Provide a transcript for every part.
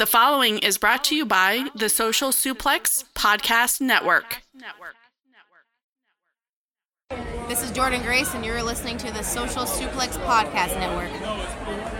The following is brought to you by the Social Suplex Podcast Network. This is Jordan Grace, and you're listening to the Social Suplex Podcast Network.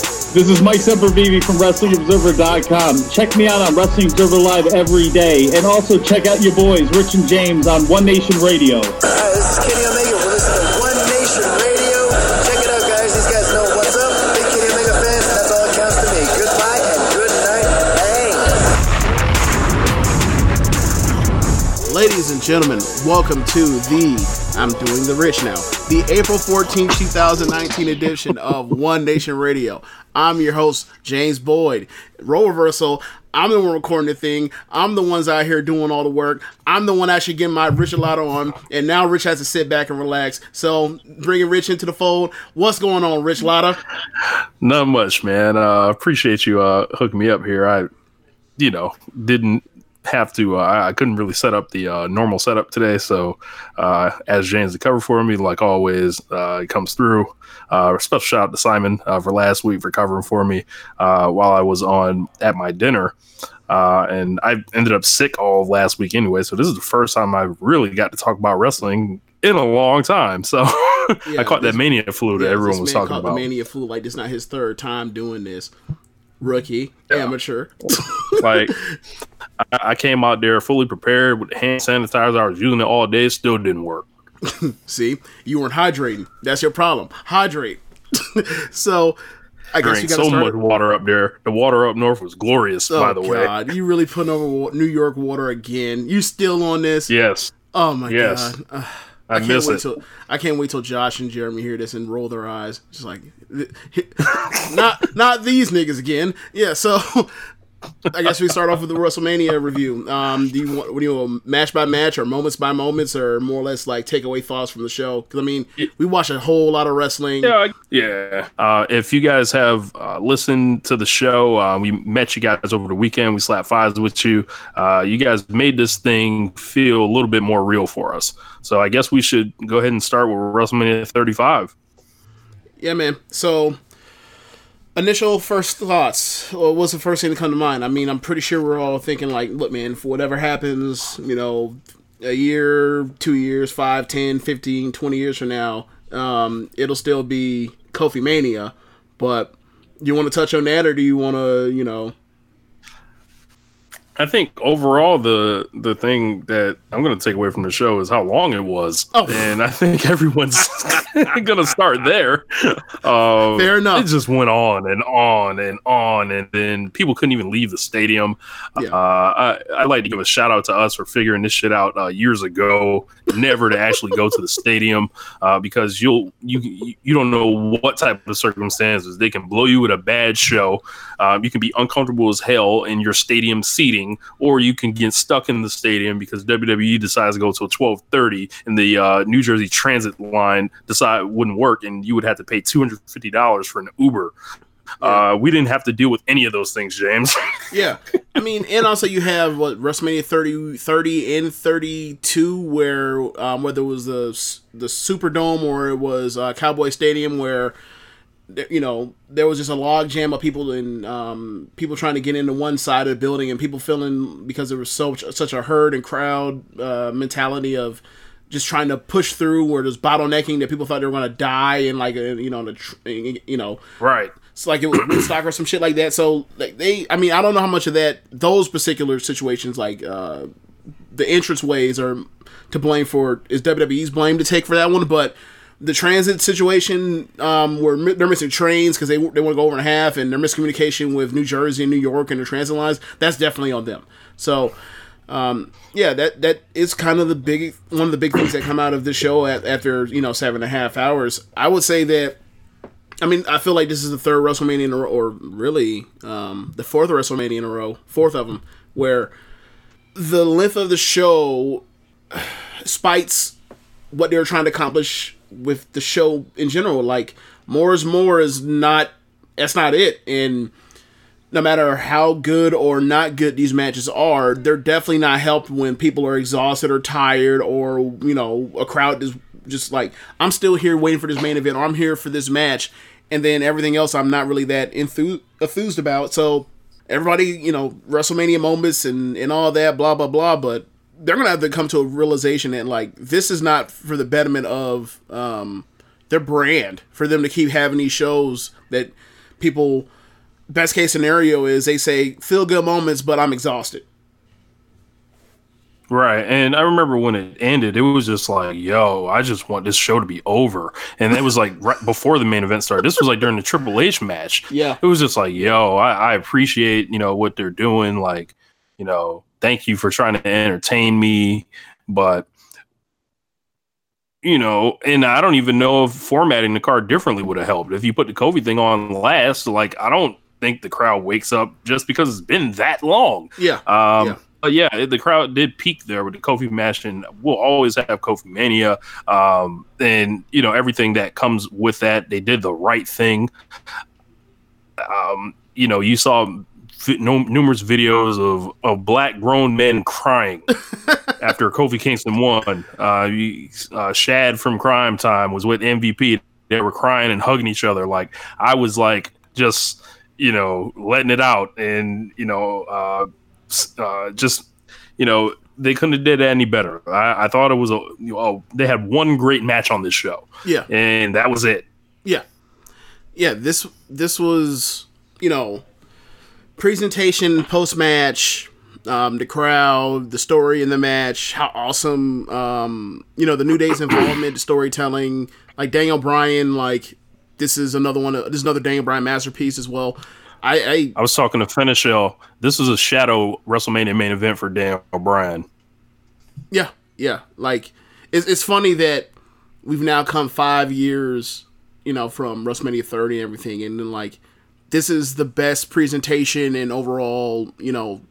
This is Mike Sempervive from WrestlingObserver.com. Check me out on Wrestling Observer Live every day. And also check out your boys, Rich and James, on One Nation Radio. Hi, this is Kenny Omega. We're listening to One Nation Radio. Check it out, guys. These guys know what's up. Big Kenny Omega fans. That's all that counts to me. Goodbye and good night. Bang. Ladies and gentlemen, welcome to the I'm doing the rich now. The April 14, 2019 edition of One Nation Radio. I'm your host, James Boyd. Role reversal. I'm the one recording the thing. I'm the ones out here doing all the work. I'm the one actually getting my Rich Latta on, and now Rich has to sit back and relax. So bringing Rich into the fold. What's going on, Rich Latta? Not much, man. Uh, appreciate you uh, hooking me up here. I, you know, didn't have to. Uh, I couldn't really set up the uh, normal setup today, so uh, as James to cover for me, like always, uh, it comes through. Uh, special shout out to Simon uh, for last week for covering for me while I was on at my dinner. and I ended up sick all last week anyway, so this is the first time I really got to talk about wrestling in a long time. So yeah, I caught that mania flu that yeah, everyone was talking about. mania flu, like it's not his third time doing this. Rookie, yeah. amateur. like I, came out there fully prepared with hand sanitizer. I was using it all day. It still didn't work. See, you weren't hydrating. That's your problem. Hydrate. so I guess you got so much water up there. The water up north was glorious, oh, by the God. way. You really putting over New York water again. You still on this? Yes. Oh my yes. God. I, I can't miss wait it. Till, I can't wait till Josh and Jeremy hear this and roll their eyes, just like, not not these niggas again. Yeah. So I guess we start off with the WrestleMania review. Um, do you want, what do you want, match by match or moments by moments, or more or less like takeaway thoughts from the show? Because I mean, we watch a whole lot of wrestling. Yeah, yeah. Uh, if you guys have uh, listened to the show, uh, we met you guys over the weekend. We slapped fives with you. Uh, you guys made this thing feel a little bit more real for us. So I guess we should go ahead and start with WrestleMania 35. Yeah, man. So initial first thoughts what was the first thing to come to mind? I mean i'm pretty sure we're all thinking like look man for whatever happens you know a year two years five ten fifteen twenty years from now um, it'll still be kofi mania. But you want to touch on that or do you want to you know I think overall the the thing that I'm going to take away from the show is how long it was, oh. and I think everyone's going to start there. Um, Fair enough. It just went on and on and on, and then people couldn't even leave the stadium. Yeah. Uh, I I like to give a shout out to us for figuring this shit out uh, years ago. Never to actually go to the stadium uh, because you'll you you don't know what type of circumstances they can blow you with a bad show. Um, you can be uncomfortable as hell in your stadium seating or you can get stuck in the stadium because WWE decides to go till twelve thirty, and the uh, New Jersey Transit line decide wouldn't work, and you would have to pay two hundred fifty dollars for an Uber. Uh, we didn't have to deal with any of those things, James. Yeah. I mean, and also you have what WrestleMania 30, 30 and 32 where um, whether it was the the Superdome or it was uh, Cowboy Stadium where you know there was just a log jam of people and um, people trying to get into one side of the building and people feeling because there was so such a herd and crowd uh, mentality of just trying to push through where there's bottlenecking that people thought they were going to die and like uh, you know the you know right it's like it was Woodstock or some shit like that. So like they, I mean, I don't know how much of that those particular situations, like uh, the entrance ways, are to blame for. Is WWE's blame to take for that one? But the transit situation, um, where they're missing trains because they they want to go over in a half, and their miscommunication with New Jersey and New York and the transit lines, that's definitely on them. So. Um, yeah, that that is kind of the big one of the big things that come out of the show at, after you know seven and a half hours. I would say that I mean, I feel like this is the third WrestleMania in a row, or really um, the fourth WrestleMania in a row, fourth of them, where the length of the show spites what they were trying to accomplish with the show in general. Like more is more is not that's not it, and no matter how good or not good these matches are, they're definitely not helped when people are exhausted or tired, or you know, a crowd is just like I'm still here waiting for this main event, or I'm here for this match, and then everything else I'm not really that enthused enthused about. So everybody, you know, WrestleMania moments and and all that, blah blah blah. But they're gonna have to come to a realization that like this is not for the betterment of um, their brand for them to keep having these shows that people. Best case scenario is they say feel good moments, but I'm exhausted. Right. And I remember when it ended, it was just like, yo, I just want this show to be over. And it was like right before the main event started. This was like during the Triple H match. Yeah. It was just like, yo, I, I appreciate, you know, what they're doing. Like, you know, thank you for trying to entertain me. But, you know, and I don't even know if formatting the card differently would have helped. If you put the Kofi thing on last, like, I don't think the crowd wakes up just because it's been that long. Yeah. Um, Yeah. But yeah, the crowd did peak there with the Kofi match, and we'll always have Kofi Mania. Um, and you know everything that comes with that. They did the right thing. Um, you know, you saw no, numerous videos of of black grown men crying after Kofi Kingston won. Uh, you- uh, Shad from Crime Time was with MVP. They were crying and hugging each other. Like I was like just you know letting it out, and you know. Uh, uh, just you know they couldn't have did any better. I, I thought it was a you know, oh, they had one great match on this show, Yeah. and that was it. Yeah. Yeah, this this was, you know, presentation post match, um, the crowd, the story in the match, how awesome um, you know, the New Day's involvement, the storytelling, like Daniel Bryan, like this is another one this is another Daniel Bryan masterpiece as well. I, I I was talking to Finishell. This is a shadow WrestleMania main event for Dan O'Brien. Yeah, yeah. Like it's it's funny that we've now come five years, you know, from WrestleMania 30 and everything, and then like this is the best presentation and overall, you know,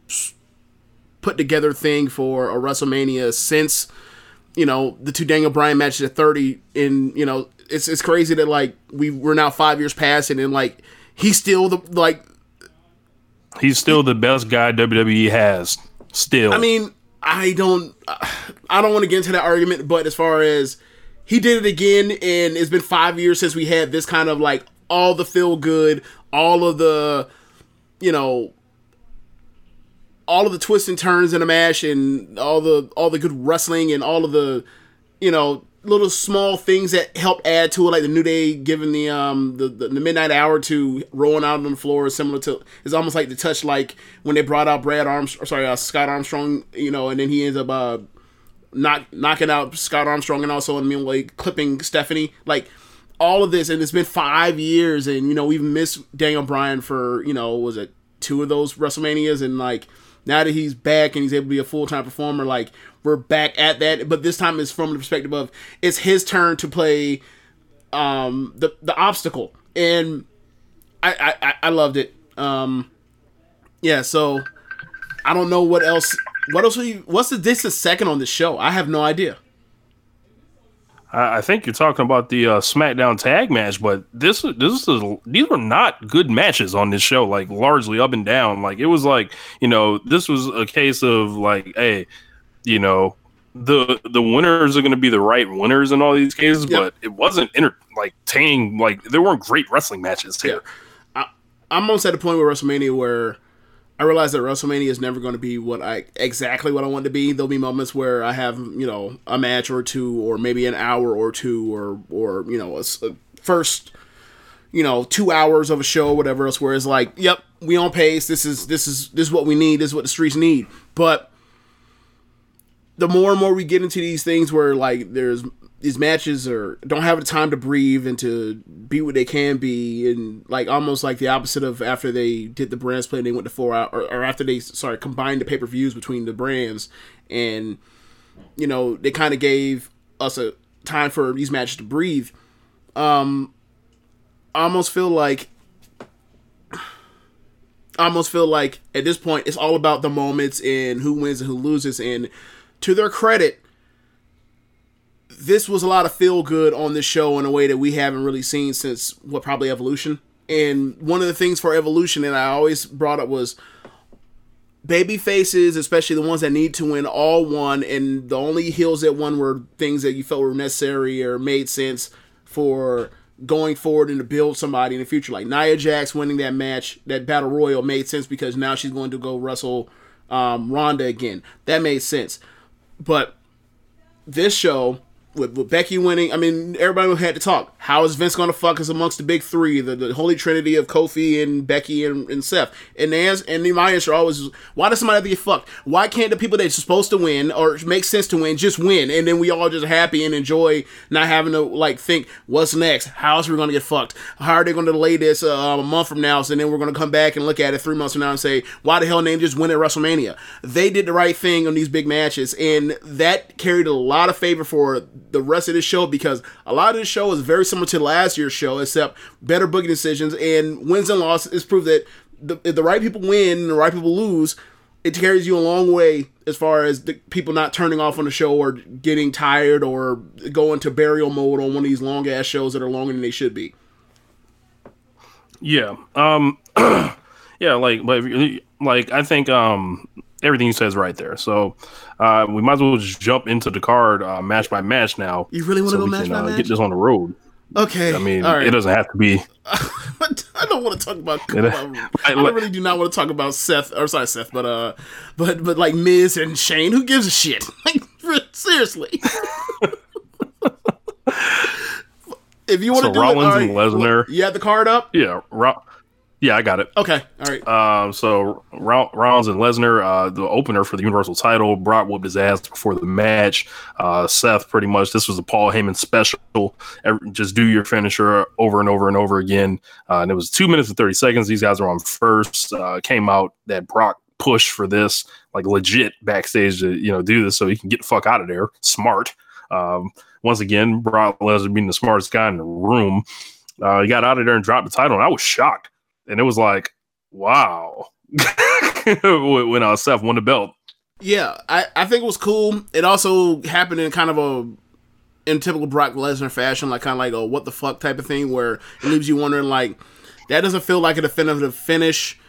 put together thing for a WrestleMania since you know the two Daniel Bryan matches at 30. And you know, it's it's crazy that like we we're now five years past, and then like he's still the like He's still the best guy WWE has. Still, I mean, I don't, I don't want to get into that argument, but as far as he did it again, and it's been five years since we had this kind of like all the feel good, all of the, you know, all of the twists and turns in a match, and all the all the good wrestling, and all of the, you know, little small things that help add to it, like the New Day giving the um the, the, the midnight hour to rolling out on the floor, is similar to it's almost like the touch like when they brought out Brad Armstrong, sorry, uh, Scott Armstrong, you know, and then he ends up uh knock, knocking out Scott Armstrong and also in the way clipping Stephanie, like all of this, and it's been five years, and you know we've missed Daniel Bryan for you know was it two of those WrestleManias, and like now that he's back and he's able to be a full time performer, like we're back at that. But this time it's from the perspective of it's his turn to play um the the obstacle, and I I, I- loved it. Um, yeah, so I don't know what else. What else? You, what's the this is second on the show? I have no idea. I, I think you're talking about the uh, SmackDown tag match, but this this is these were not good matches on this show. Like largely up and down. Like it was like you know this was a case of like, hey, you know the the winners are going to be the right winners in all these cases, Yep. but it wasn't inter- like tang like there weren't great wrestling matches here. I'm almost at a point with WrestleMania where I realize that WrestleMania is never going to be what I exactly what I want to be. There'll be moments where I have you know a match or two, or maybe an hour or two, or or you know a, a first you know two hours of a show, whatever else. Where it's like, yep, we on pace. This is this is this is what we need. This is what the streets need. But the more and more we get into these things where like there's these matches are don't have the time to breathe and to be what they can be. And like almost like the opposite of after they did the brand split and they went to four out or, or after they sorry combined the pay-per-views between the brands. And you know they kind of gave us a time for these matches to breathe. Um I almost feel like I almost feel like at this point it's all about the moments and who wins and who loses. And to their credit this was a lot of feel good on this show in a way that we haven't really seen since what probably evolution. And one of the things for evolution that i always brought up was baby faces especially the ones that need to win all won. And the only heels that won were things that you felt were necessary or made sense for going forward and to build somebody in the future. Like nia jax winning that match that battle royal made sense because now she's going to go wrestle um, ronda again. That made sense. But this show with, with Becky winning, I mean, everybody had to talk. How is Vince going to fuck us amongst the big three, the, the holy trinity of Kofi and Becky and, and Seth? And the ans- and my answer always is, why does somebody have to get fucked? Why can't the people that's supposed to win or make sense to win just win? And then we all just happy and enjoy not having to like think what's next. How else are we going to get fucked? How are they going to delay this uh, a month from now? So then we're going to come back and look at it three months from now and say, why the hell name just win at WrestleMania? They did the right thing on these big matches, and that carried a lot of favor for the rest of this show because a lot of this show is very similar to last year's show, except better booking decisions and wins and losses prove that the, if the right people win and the right people lose, it carries you a long way as far as the people not turning off on the show or getting tired or going to burial mode on one of these long ass shows that are longer than they should be. Yeah. Um yeah, like but like I think um everything you said is right there. So uh we might as well just jump into the card uh match by match now. You really wanna so go match can, by uh, match? Get this on the road. Okay. I mean, right. it doesn't have to be I don't want to talk about. It- I really do not want to talk about Seth or sorry Seth, but uh, but but like Miz and Shane. Who gives a shit? Like seriously. if you want So to do Rollins it, and Lesnar. You have the card up. Yeah, Ro- yeah, I got it. Okay, all right. Um, so Ro- Rollins and Lesnar, uh, the opener for the Universal title, Brock whooped his ass before the match. Uh, Seth, pretty much, this was a Paul Heyman special. Every, just do your finisher over and over and over again. Uh, and it was two minutes and 30 seconds. These guys were on first. Uh, came out that Brock pushed for this, like legit backstage to, you know, do this so he can get the fuck out of there. Smart. Um, once again, Brock Lesnar being the smartest guy in the room. Uh, he got out of there and dropped the title, and I was shocked. And it was like, wow. when uh, Seth won the belt. Yeah, I, I think it was cool. It also happened in kind of a in typical Brock Lesnar fashion, like kind of like a what the fuck type of thing, where it leaves you wondering like that doesn't feel like a definitive finish.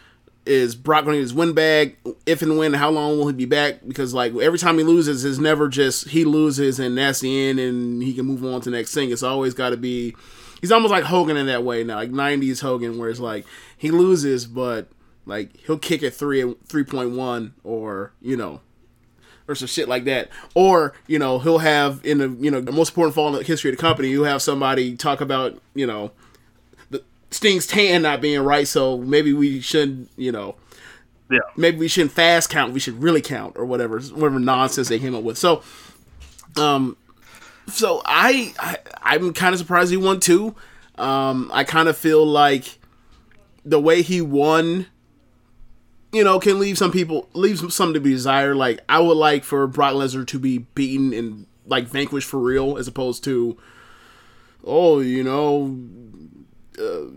Is Brock going to his win back? If and when, how long will he be back? Because like every time he loses, it's never just he loses and that's the end, and he can move on to the next thing. It's always got to be. He's almost like Hogan in that way now, like '90s Hogan, where it's like he loses, but like he'll kick at three three point one, or you know, or some shit like that. Or, you know, he'll have in the you know, the most important fall in the history of the company, you'll have somebody talk about, you know, the Sting's tan not being right, so maybe we shouldn't, you know, yeah, maybe we shouldn't fast count, we should really count or whatever, whatever nonsense they came up with. So, um, so I, I I'm kind of surprised he won too. Um, I kind of feel like the way he won you know, can leave some people leave some, to be desired. Like I would like for Brock Lesnar to be beaten and like vanquished for real, as opposed to, oh, you know, uh,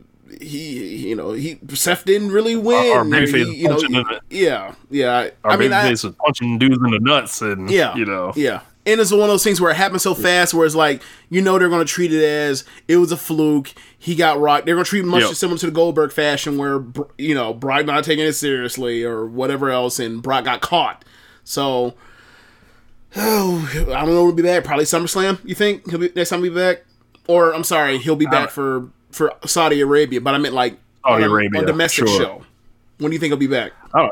he, you know, he Seth didn't really win. Our babyface he, you know, the- yeah, yeah. Our I mean, babyface was punching dudes in the nuts, and yeah, you know, yeah. And it's one of those things where it happens so fast, where it's like you know they're going to treat it as it was a fluke. He got rocked. They're going to treat much Yep. similar to the Goldberg fashion, where you know Brock not taking it seriously or whatever else, and Brock got caught. So, oh, I don't know. When we'll be back probably SummerSlam. You think he'll be next time he'll be back? Or I'm sorry, he'll be back for for Saudi Arabia. But I meant like Saudi on a, Arabia, on domestic sure. show. When do you think he'll be back? I don't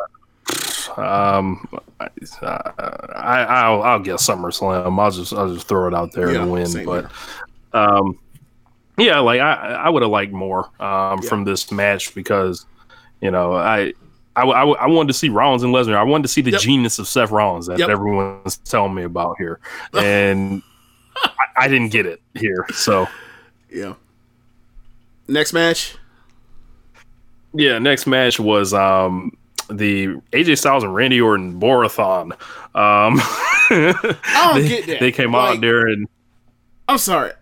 um, I, I I'll, I'll guess SummerSlam. I'll just I'll just throw it out there Yeah, and win. But um, yeah, like I I would have liked more um from this match because you know I. I, I, I wanted to see Rollins and Lesnar. I wanted to see the Yep. genius of Seth Rollins that Yep. everyone's telling me about here, and I, I didn't get it here. So Yeah. Next match. Yeah, next match was um the AJ Styles and Randy Orton Borathon. Um I don't they, get that. they came Like, out there and I'm sorry.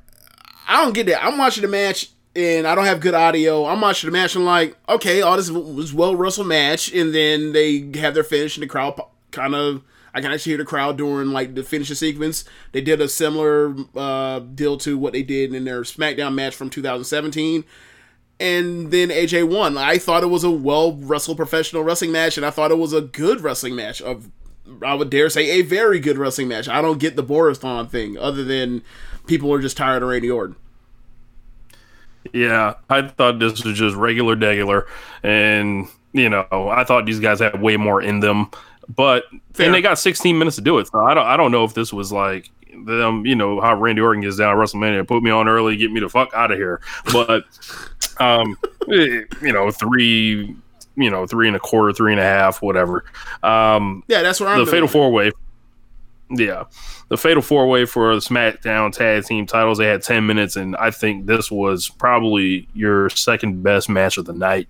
I don't get that. I'm watching the match and I don't have good audio. I'm watching the match and like, okay, all this was well wrestled match, and then they have their finish and the crowd kind of. I can actually hear the crowd during like the finishing sequence. They did a similar uh, deal to what they did in their SmackDown match from 2017. And then AJ won. I thought it was a well wrestled professional wrestling match, and I thought it was a good wrestling match. Of I would dare say a very good wrestling match. I don't get the Borathon thing, other than people are just tired of Randy Orton. yeah, I thought this was just regular degular and you know, I thought these guys had way more in them. But Fair. and they got 16 minutes to do it. So I don't I don't know if this was like them, you know, how Randy Orton gets down at WrestleMania, put me on early, get me the fuck out of here. But um eh, you know, three you know, three and a quarter, three and a half, whatever. Um Yeah, that's where I'm the doing fatal four way. Yeah, the fatal four way for the SmackDown Tag Team titles. They had ten minutes, and I think this was probably your second best match of the night.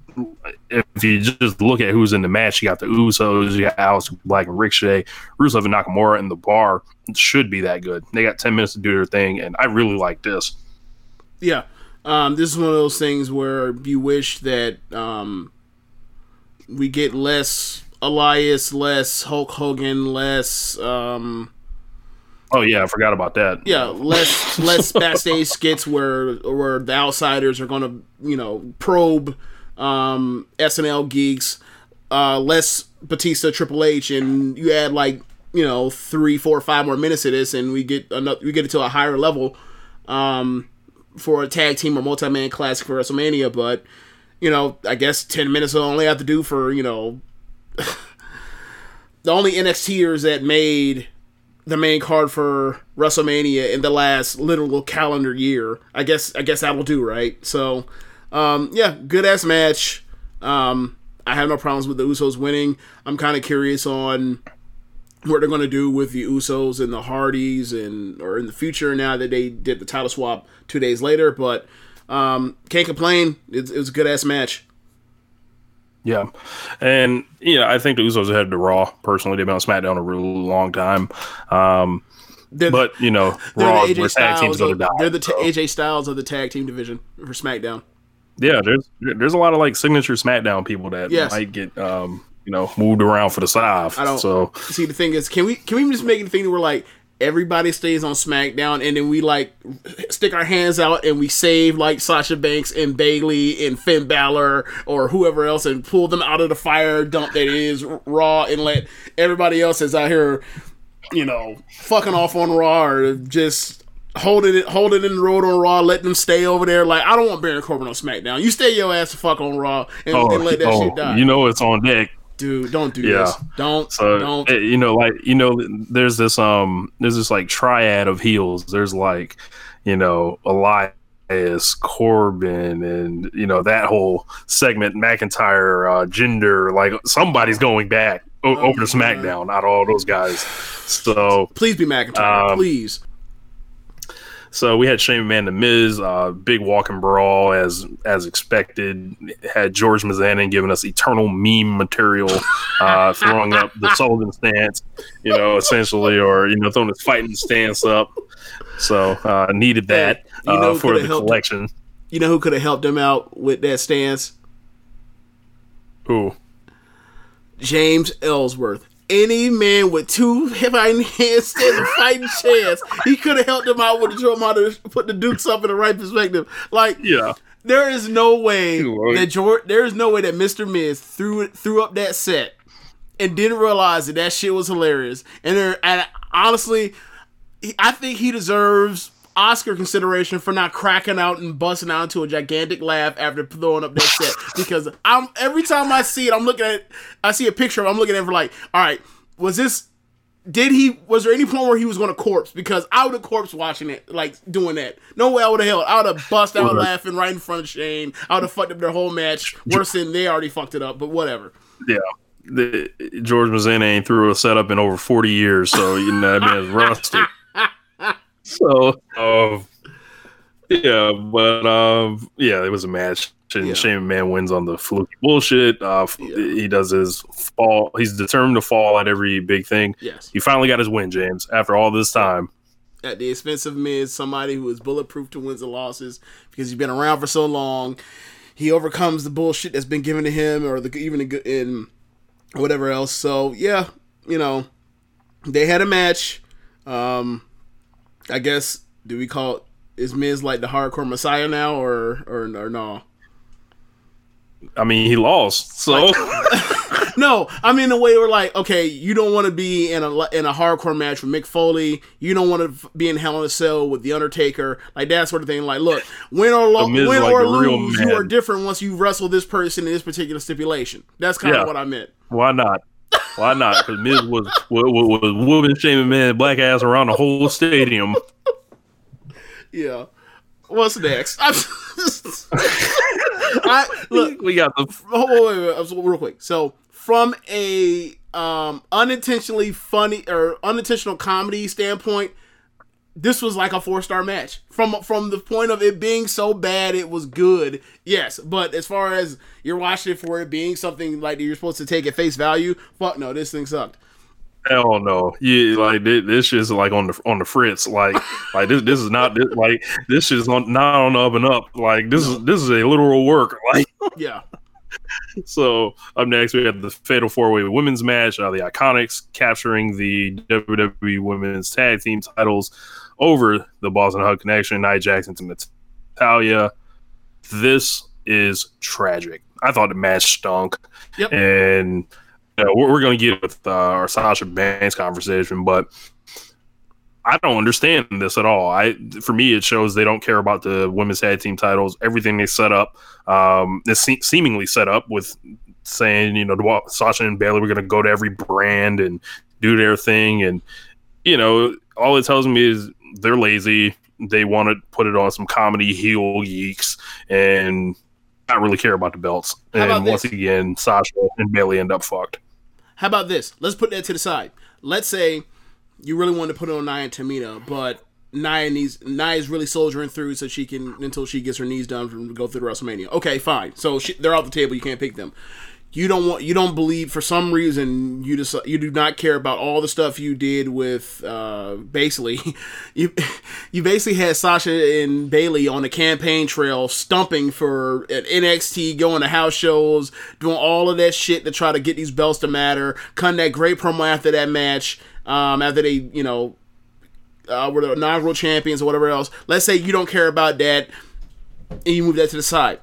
If you just look at who's in the match, you got the Usos, you got Aleister Black and Ricochet, Rusev and Nakamura, and the Bar should be that good. They got ten minutes to do their thing, and I really like this. Yeah. Um, this is one of those things where you wish that um, we get less Elias, less Hulk Hogan, less um, Oh yeah, I forgot about that. yeah, less less backstage skits where where the outsiders are gonna you know probe um, SNL geeks, uh, less Batista, Triple H, and you add like you know three, four, five more minutes of this, and we get another we get it to a higher level um, for a tag team or multi man classic for WrestleMania. But you know, I guess ten minutes will only have to do for you know the only NXTers that made the main card for WrestleMania in the last literal calendar year. I guess I guess that will do, right? So, um, yeah, good ass match. Um, I have no problems with the Usos winning. I'm kind of curious on what they're going to do with the Usos and the Hardys and or in the future now that they did the title swap two days later. But um, can't complain. It, it was a good ass match. Yeah, and yeah, I think the Usos are headed to Raw. Personally, they've been on SmackDown a really long time. Um, but you know, they're Raw the is where AJ tag teams go to Of, die. they're the t- AJ Styles of the tag team division for SmackDown. yeah, there's there's a lot of like signature SmackDown people that Yes. might get um you know moved around for the Sav. I don't So see the thing is can we can we just make it a thing where like everybody stays on SmackDown and then we like stick our hands out and we save like Sasha Banks and Bayley and Finn Balor or whoever else and pull them out of the fire dump that is Raw and let everybody else is out here you know fucking off on Raw or just holding it holding in the road on Raw letting them stay over there. Like I don't want Baron Corbin on SmackDown. You stay your ass the fuck on Raw and, oh, and let that oh, shit die. you know it's on deck. Dude don't do Yeah. this don't So don't eh, you know, like you know, there's this um, there's this like triad of heels. There's like, you know, Elias, Corbin, and you know that whole segment. McIntyre, uh, Gender, like somebody's going back o- Oh, over to SmackDown. Out of all those guys, so Please be McIntyre, Um, please. So we had Shane McMahon, the Miz, uh, big walking brawl as as expected. Had George Mizanin giving us eternal meme material, uh, throwing up the Sullivan stance, you know, essentially, or you know, throwing his fighting stance up. So uh, needed that You know uh, who for coulda the helped- collection. You know who could have helped him out with that stance? Who? James Ellsworth, any man with two fighting hands stands a fighting chance. He could have helped him out with the him out to put the Dukes up in the right perspective. Like, Yeah. there is no way that George. There is no way that Mister Miz threw it threw up that set and didn't realize that that shit was hilarious. And there, and honestly, I think he deserves Oscar consideration for not cracking out and busting out into a gigantic laugh after throwing up that set. Because I'm every time I see it, I'm looking at, I see a picture, of it, I'm looking at it for like, all right, was this? Did he? Was there any point where he was going to corpse? Because I would have corpse watching it, like doing that. No way I would have held. I would have bust out laughing right in front of Shane. I would have fucked up their whole match worse than they already fucked it up. But whatever. Yeah. The, George Mazin ain't threw a setup in over 40 years, so you know that man's rusty. So, uh, yeah, but um, yeah, it was a match. And Yeah. Shane Man wins on the fluky bullshit. Uh, f- He does his fall. He's determined to fall at every big thing. Yes. He finally got his win, James, after all this time. at the expense of Miz, somebody who is bulletproof to wins and losses because he's been around for so long. He overcomes the bullshit that's been given to him, or the even in, in whatever else. So yeah, you know, they had a match. Um, I guess do we call it? Is Miz like the hardcore messiah now, or or or no? I mean, he lost. So, No, I mean the way we're like, okay, you don't want to be in a in a hardcore match with Mick Foley. You don't want to be in Hell in a Cell with the Undertaker, like that sort of thing. Like, look, win or lo- win like or lose, you are different once you wrestle this person in this particular stipulation. That's kind of Yeah. what I meant. why not? Why not? Because Miz was, was, was whooping Shane Man black ass around the whole stadium. Yeah. What's next? I look. We got the on, wait, wait, wait, real quick. So, from a um, unintentionally funny or unintentional comedy standpoint, this was like a four star match. From from the point of it being so bad, it was good. Yes, but as far as you're watching it for it being something like you're supposed to take at face value, fuck no, this thing sucked. Hell no! Yeah, like this, this shit's like on the on the fritz. Like, like this, this is not this, like this shit's on not on the up and up. Like this is this is a literal work. Like, Yeah. so up next we have the Fatal Four Way Women's match. Uh, the Iconics capturing the WWE Women's Tag Team titles over the Boss 'n' Hug Connection, Nia Jackson to Natalya. This is tragic. I thought the match stunk, Yep. and you know, we're, we're going to get with uh, our Sasha Banks conversation, but I don't understand this at all. I for me, it shows they don't care about the women's tag team titles. Everything they set up, um, is se- seemingly set up with saying, you know, Sasha and Bayley were going to go to every brand and do their thing, and you know, all it tells me is they're lazy. They want to put it on some comedy heel geeks and not really care about the belts. How And once this? again, Sasha and Bayley end up fucked. How about this? Let's put that to the side. Let's say you really want to put it on Nia and Tamina, but Nia needs Nia is really soldiering through so she can until she gets her knees done from go through the WrestleMania. Okay, fine. So she, they're off the table. You can't pick them. You don't want. You don't believe for some reason you just you do not care about all the stuff you did with uh basically you you basically had Sasha and Bayley on the campaign trail stumping for at NXT, going to house shows, doing all of that shit to try to get these belts to matter. Cutting that great promo after that match, um, after they you know uh, were the inaugural champions or whatever else. Let's say you don't care about that, and you move that to the side.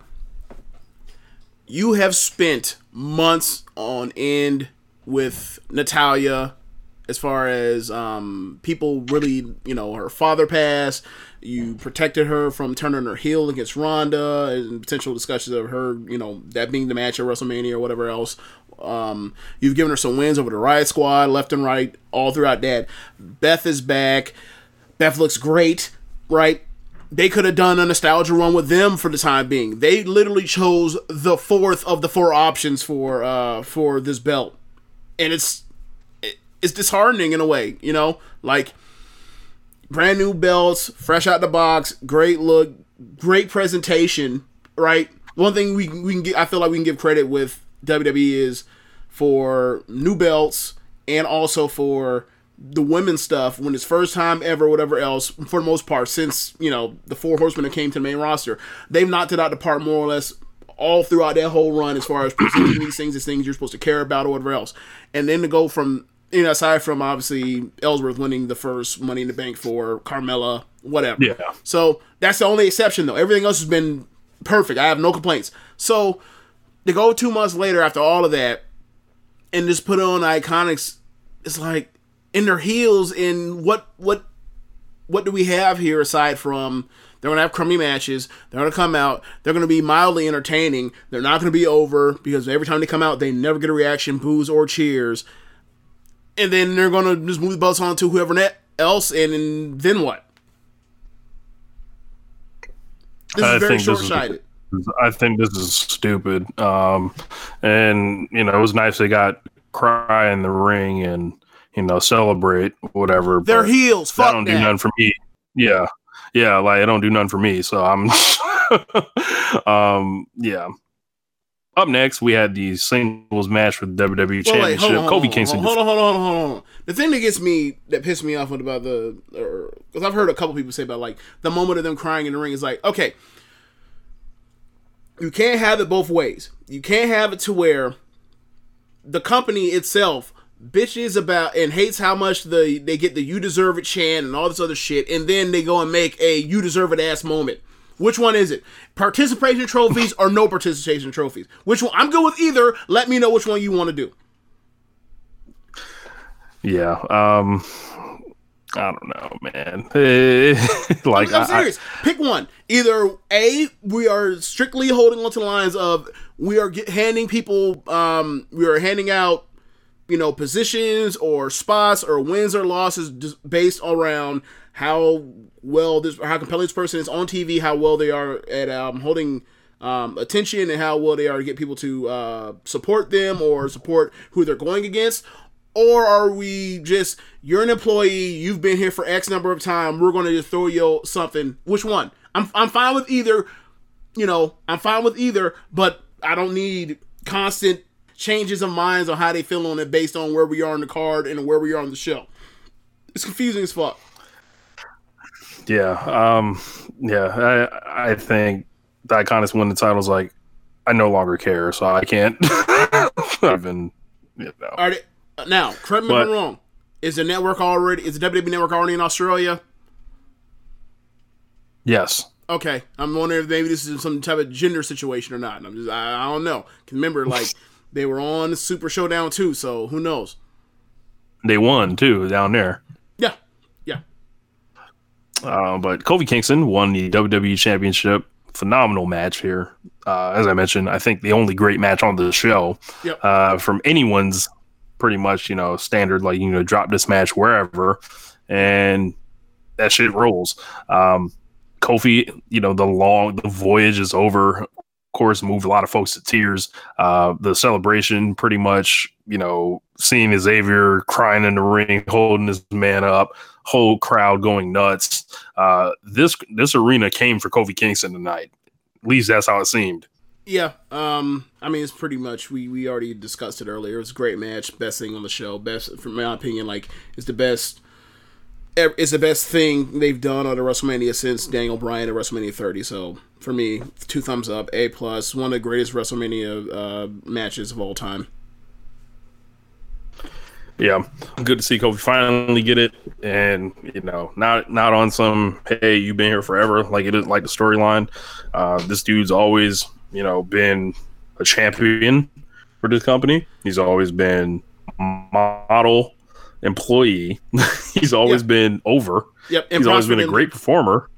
You have spent months on end with Natalya, as far as um, people really, you know, her father passed. You protected her from turning her heel against Ronda, and potential discussions of her, you know, that being the match at WrestleMania or whatever else. Um, you've given her some wins over the Riot Squad, left and right, all throughout that. Beth is back. Beth looks great, right? They could have done a nostalgia run with them for the time being. They literally chose the fourth of the four options for uh for this belt, and it's it, it's disheartening in a way, you know, like brand new belts, fresh out the box, great look, great presentation, right? One thing we we can get, I feel like we can give credit with WWE is for new belts and also for the women's stuff when it's first time ever, whatever else, for the most part, since, you know, the four horsemen that came to the main roster, they've knocked it out the park more or less all throughout that whole run as far as presenting these things as things you're supposed to care about or whatever else. And then to go from you know, aside from obviously Ellsworth winning the first Money in the Bank for Carmella, whatever. Yeah. So that's the only exception, though. Everything else has been perfect. I have no complaints. So to go two months later after all of that and just put on Iconics, it's like in their heels. In what what what do we have here aside from they're gonna have crummy matches? They're gonna come out. They're gonna be mildly entertaining. They're not gonna be over because every time they come out, they never get a reaction, boos or cheers. And then they're gonna just move the belts on to whoever net else, and, and then what? This is very short sighted. I think this is stupid. Um, and you know, it was nice they got cry in the ring and you know celebrate whatever. They're heels. Fuck don't that. do nothing for me. Yeah, yeah. Like it don't do none for me. So I'm. um. Yeah. Up next, we had the singles match for the WWE Well, wait, Championship. hold on, hold on, Kingston. Hold on, hold on, hold on, hold on. The thing that gets me, that pissed me off about the, because I've heard a couple people say about like the moment of them crying in the ring is like, okay, you can't have it both ways. You can't have it to where the company itself bitches about and hates how much the they get the "you deserve it" chant and all this other shit, and then they go and make a "you deserve it" ass moment. Which one is it? Participation trophies or no participation trophies? Which one? I'm good with either. Let me know which one you want to do. Yeah. Um. I don't know, man. Like I'm I- serious. Pick one. Either A, we are strictly holding on to the lines of we are get, handing people, um, we are handing out, you know, positions or spots or wins or losses just based around how well this, how compelling this person is on TV, how well they are at um, holding um, attention, and how well they are to get people to uh, support them or support who they're going against. Or are we just you're an employee, you've been here for X number of time, we're gonna just throw you something. Which one? I'm I'm fine with either, you know, I'm fine with either, but I don't need constant changes of minds on how they feel on it based on where we are in the card and where we are on the show. It's confusing as fuck. Yeah, um, yeah. I I think the Iconics win the titles. Like, I no longer care, so I can't even. You know. They, uh, now, correct me if I'm wrong. Is the network already is the WWE network already in Australia? Yes. Okay, I'm wondering if maybe this is some type of gender situation or not. And I'm just I, I don't know. remember, like they were on Super Showdown too, so who knows? They won too down there. Yeah, yeah. Uh, but Kofi Kingston won the WWE Championship. Phenomenal match here. Uh, as I mentioned, I think the only great match on the show Yep. uh, from anyone's pretty much, you know, standard, like, you know, drop this match wherever. And that shit rolls. Um, Kofi, you know, the long, the voyage is over. Course, moved a lot of folks to tears. Uh, the celebration, pretty much, you know, seeing Xavier crying in the ring, holding his man up, whole crowd going nuts. Uh, this this arena came for Kofi Kingston tonight. At least that's how it seemed. Yeah, um, I mean, it's pretty much we we already discussed it earlier. It was a great match, best thing on the show. Best, from my opinion, like it's the best. It's the best thing they've done on a WrestleMania since Daniel Bryan at WrestleMania 30. So for me, two thumbs up, A plus. One of the greatest WrestleMania uh, matches of all time. Yeah, good to see Kofi finally get it, and you know, not not on some hey, you've been here forever like it is like the storyline. Uh, this dude's always you know been a champion for this company. He's always been model employee. He's always Yeah. been over. Yep, and He's always been a great performer.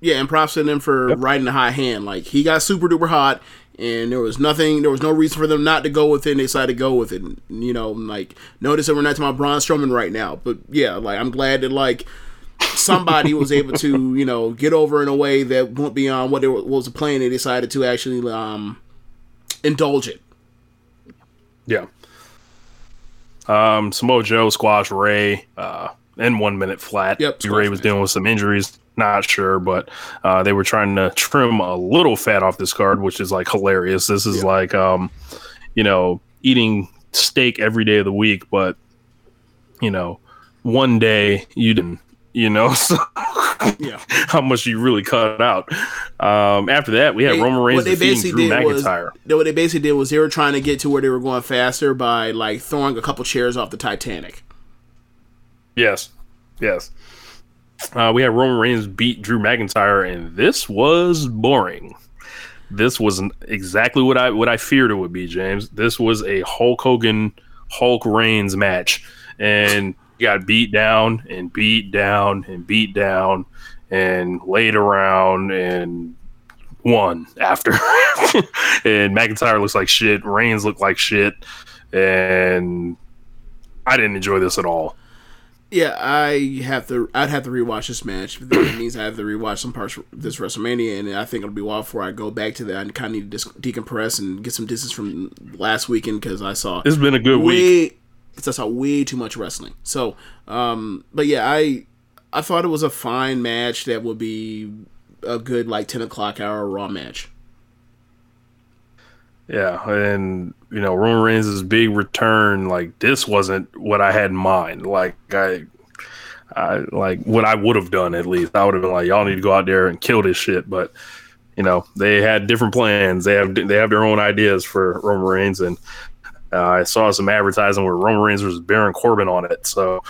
Yeah, and props to them for riding the high hand. Like he got super duper hot, and there was nothing, there was no reason for them not to go with it. and They decided to go with it. And, you know, like notice that we're not talking about Braun Strowman right now, but yeah, like I'm glad that like somebody was able to you know get over in a way that went beyond what, they were, what was the plan. They decided to actually um indulge it. Yeah. Um, Samoa Joe squash Rey uh, in one minute flat. Yep, Rey was dealing with some injuries. Not sure, but uh, they were trying to trim a little fat off this card, which is like hilarious. This is like, um, you know, eating steak every day of the week, but you know, one day you didn't. You know, so Yeah. how much you really cut out. Um, after that, we had They- Roman Reigns what they basically Drew did was McIntyre. they- what they basically did was they were trying to get to where they were going faster by like throwing a couple chairs off the Titanic. Yes, yes. Uh, we had Roman Reigns beat Drew McIntyre, and this was boring. This wasn't exactly what I what I feared it would be, James. This was a Hulk Hogan Hulk Reigns match, and got beat down and beat down and beat down and laid around and won after. and McIntyre looks like shit. Reigns looked like shit, and I didn't enjoy this at all. Yeah, I have to. I'd have to rewatch this match. That means I have to rewatch some parts of this WrestleMania, and I think it'll be a while before I go back to that. I kind of need to dis- decompress and get some distance from last weekend because I saw It's been a good week. Because I saw way too much wrestling. So, um, but yeah, I I thought it was a fine match that would be a good like ten o'clock hour Raw match. Yeah, and you know Roman Reigns' big return, like this wasn't what I had in mind. Like I, I like what I would have done at least. I would have been like, y'all need to go out there and kill this shit. But you know they had different plans. They have they have their own ideas for Roman Reigns, and uh, I saw some advertising where Roman Reigns was Baron Corbin on it. So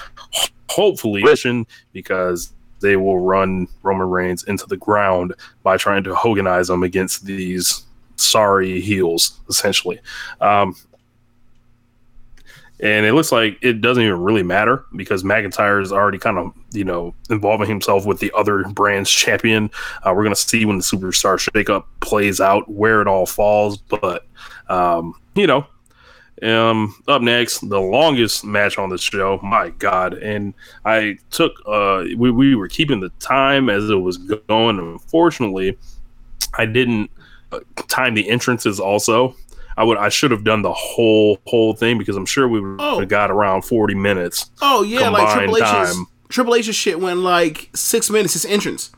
hopefully, mission because they will run Roman Reigns into the ground by trying to Hoganize him against these sorry heels, essentially. Um, and it looks like it doesn't even really matter because McIntyre is already kind of, you know, involving himself with the other brand's champion. Uh, we're going to see when the superstar shakeup plays out where it all falls. But, um, you know, um, up next, the longest match on the show. My God! And I took uh, we we were keeping the time as it was going. Unfortunately, I didn't uh, time the entrances. Also, I would I should have done the whole whole thing because I'm sure we would Oh. have got around 40 minutes. Oh yeah, like Triple H's time. Triple H's shit went like six minutes his entrance.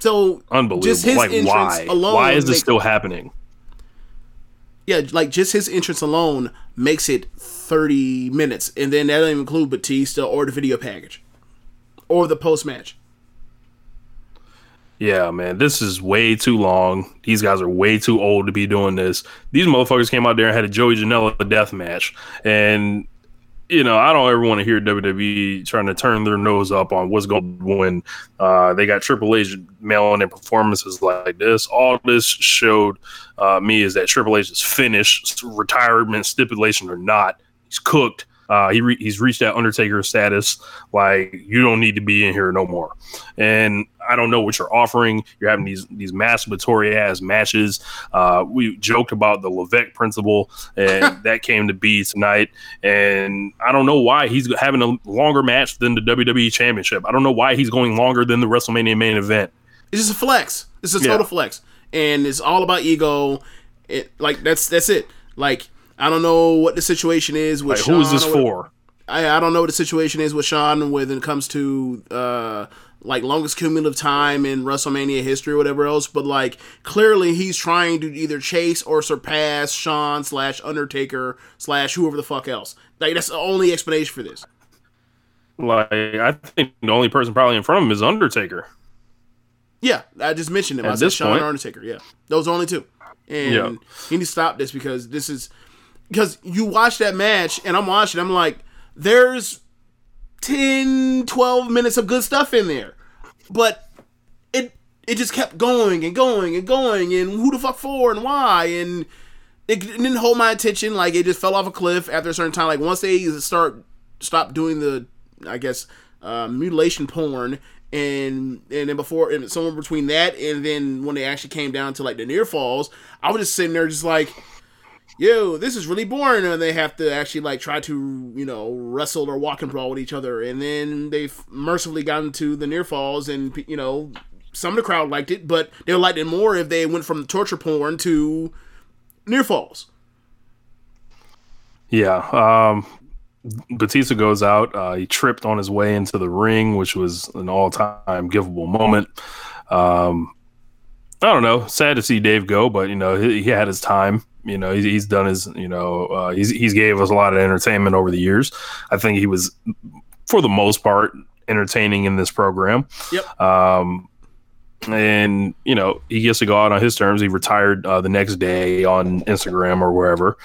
So Unbelievable! Just his like entrance why? alone why is this still happening? Yeah, like just his entrance alone makes it thirty minutes, and then that doesn't include Batista or the video package or the post match. Yeah, man, this is way too long. These guys are way too old to be doing this. These motherfuckers came out there and had a Joey Janela death match, and you know I don't ever want to hear WWE trying to turn their nose up on what's going when uh, they got Triple H mailing their performances like this. All this showed uh, me is that Triple H is finished, retirement stipulation or not. He's cooked. Uh, he re- he's reached that Undertaker status. Like you don't need to be in here no more. And I don't know what you're offering. You're having these these masturbatory ass matches. Uh, we joked about the Levesque principle, and that came to be tonight. And I don't know why he's having a longer match than the WWE Championship. I don't know why he's going longer than the WrestleMania main event. It's just a flex. It's a Yeah. total flex, and it's all about ego. It like that's that's it. Like I don't know what the situation is with Like, who is this for? I, I don't know what the situation is with Sean when it comes to uh like longest cumulative time in WrestleMania history or whatever else, but like clearly he's trying to either chase or surpass Sean slash Undertaker slash whoever the fuck else. Like that's the only explanation for this. Like I think the only person probably in front of him is Undertaker. Yeah, I just mentioned him. At I said Sean point. or Undertaker. Yeah, those are only two. And Yeah. he needs to stop this because this is because you watch that match and I'm watching. I'm like, there's 10, 12 minutes of good stuff in there, but it it just kept going and going and going and who the fuck for and why and it didn't hold my attention. Like it just fell off a cliff after a certain time. Like once they start stop doing the, I guess, uh, mutilation porn, and and then before and somewhere between that and then when they actually came down to like the near falls, I was just sitting there just like, yo, this is really boring. And they have to actually like try to you know wrestle or walk and brawl with each other, and then they've mercifully gotten to the near falls, and you know. Some of the crowd liked it, but they would like it more if they went from torture porn to near falls. Yeah. Um, Batista goes out. Uh, he tripped on his way into the ring, which was an all-time givable moment. Um, I don't know. Sad to see Dave go, but you know he, he had his time. You know he's, he's done his. You know uh, he's he's gave us a lot of entertainment over the years. I think he was, for the most part, entertaining in this program. Yep. Um, and you know he gets to go out on his terms. He retired uh, the next day on Instagram or wherever,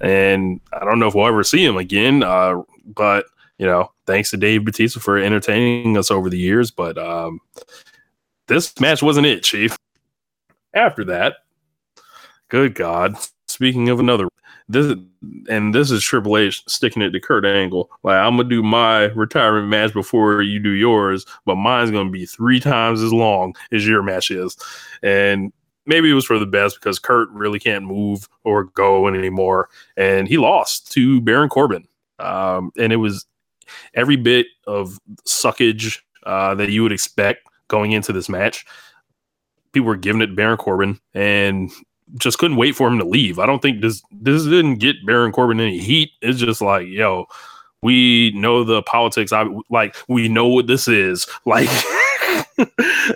and I don't know if we'll ever see him again. Uh, but you know, thanks to Dave Batista for entertaining us over the years. But um, this match wasn't it, Chief. After that, good God! Speaking of another, this and this is Triple H sticking it to Kurt Angle. Like I'm gonna do my retirement match before you do yours, but mine's gonna be three times as long as your match is. And maybe it was for the best because Kurt really can't move or go anymore, and he lost to Baron Corbin. Um, and it was every bit of suckage uh, that you would expect going into this match. People were giving it Baron Corbin, and just couldn't wait for him to leave. I don't think this this didn't get Baron Corbin any heat. It's just like, yo, we know the politics. I like we know what this is. Like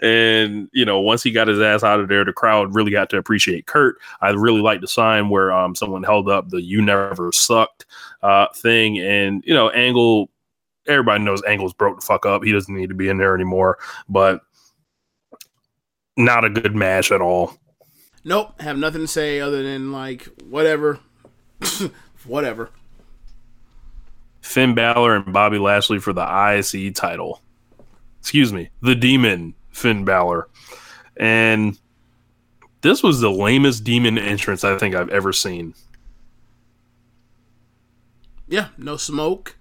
and you know, once he got his ass out of there, the crowd really got to appreciate Kurt. I really liked the sign where um someone held up the "You never sucked" uh thing, and you know, Angle. Everybody knows Angle's broke the fuck up. He doesn't need to be in there anymore. But not a good match at all. Nope, have nothing to say other than like whatever, whatever. Finn Balor and Bobby Lashley for the IC title. Excuse me, the Demon Finn Balor, and this was the lamest Demon entrance I think I've ever seen. Yeah, no smoke.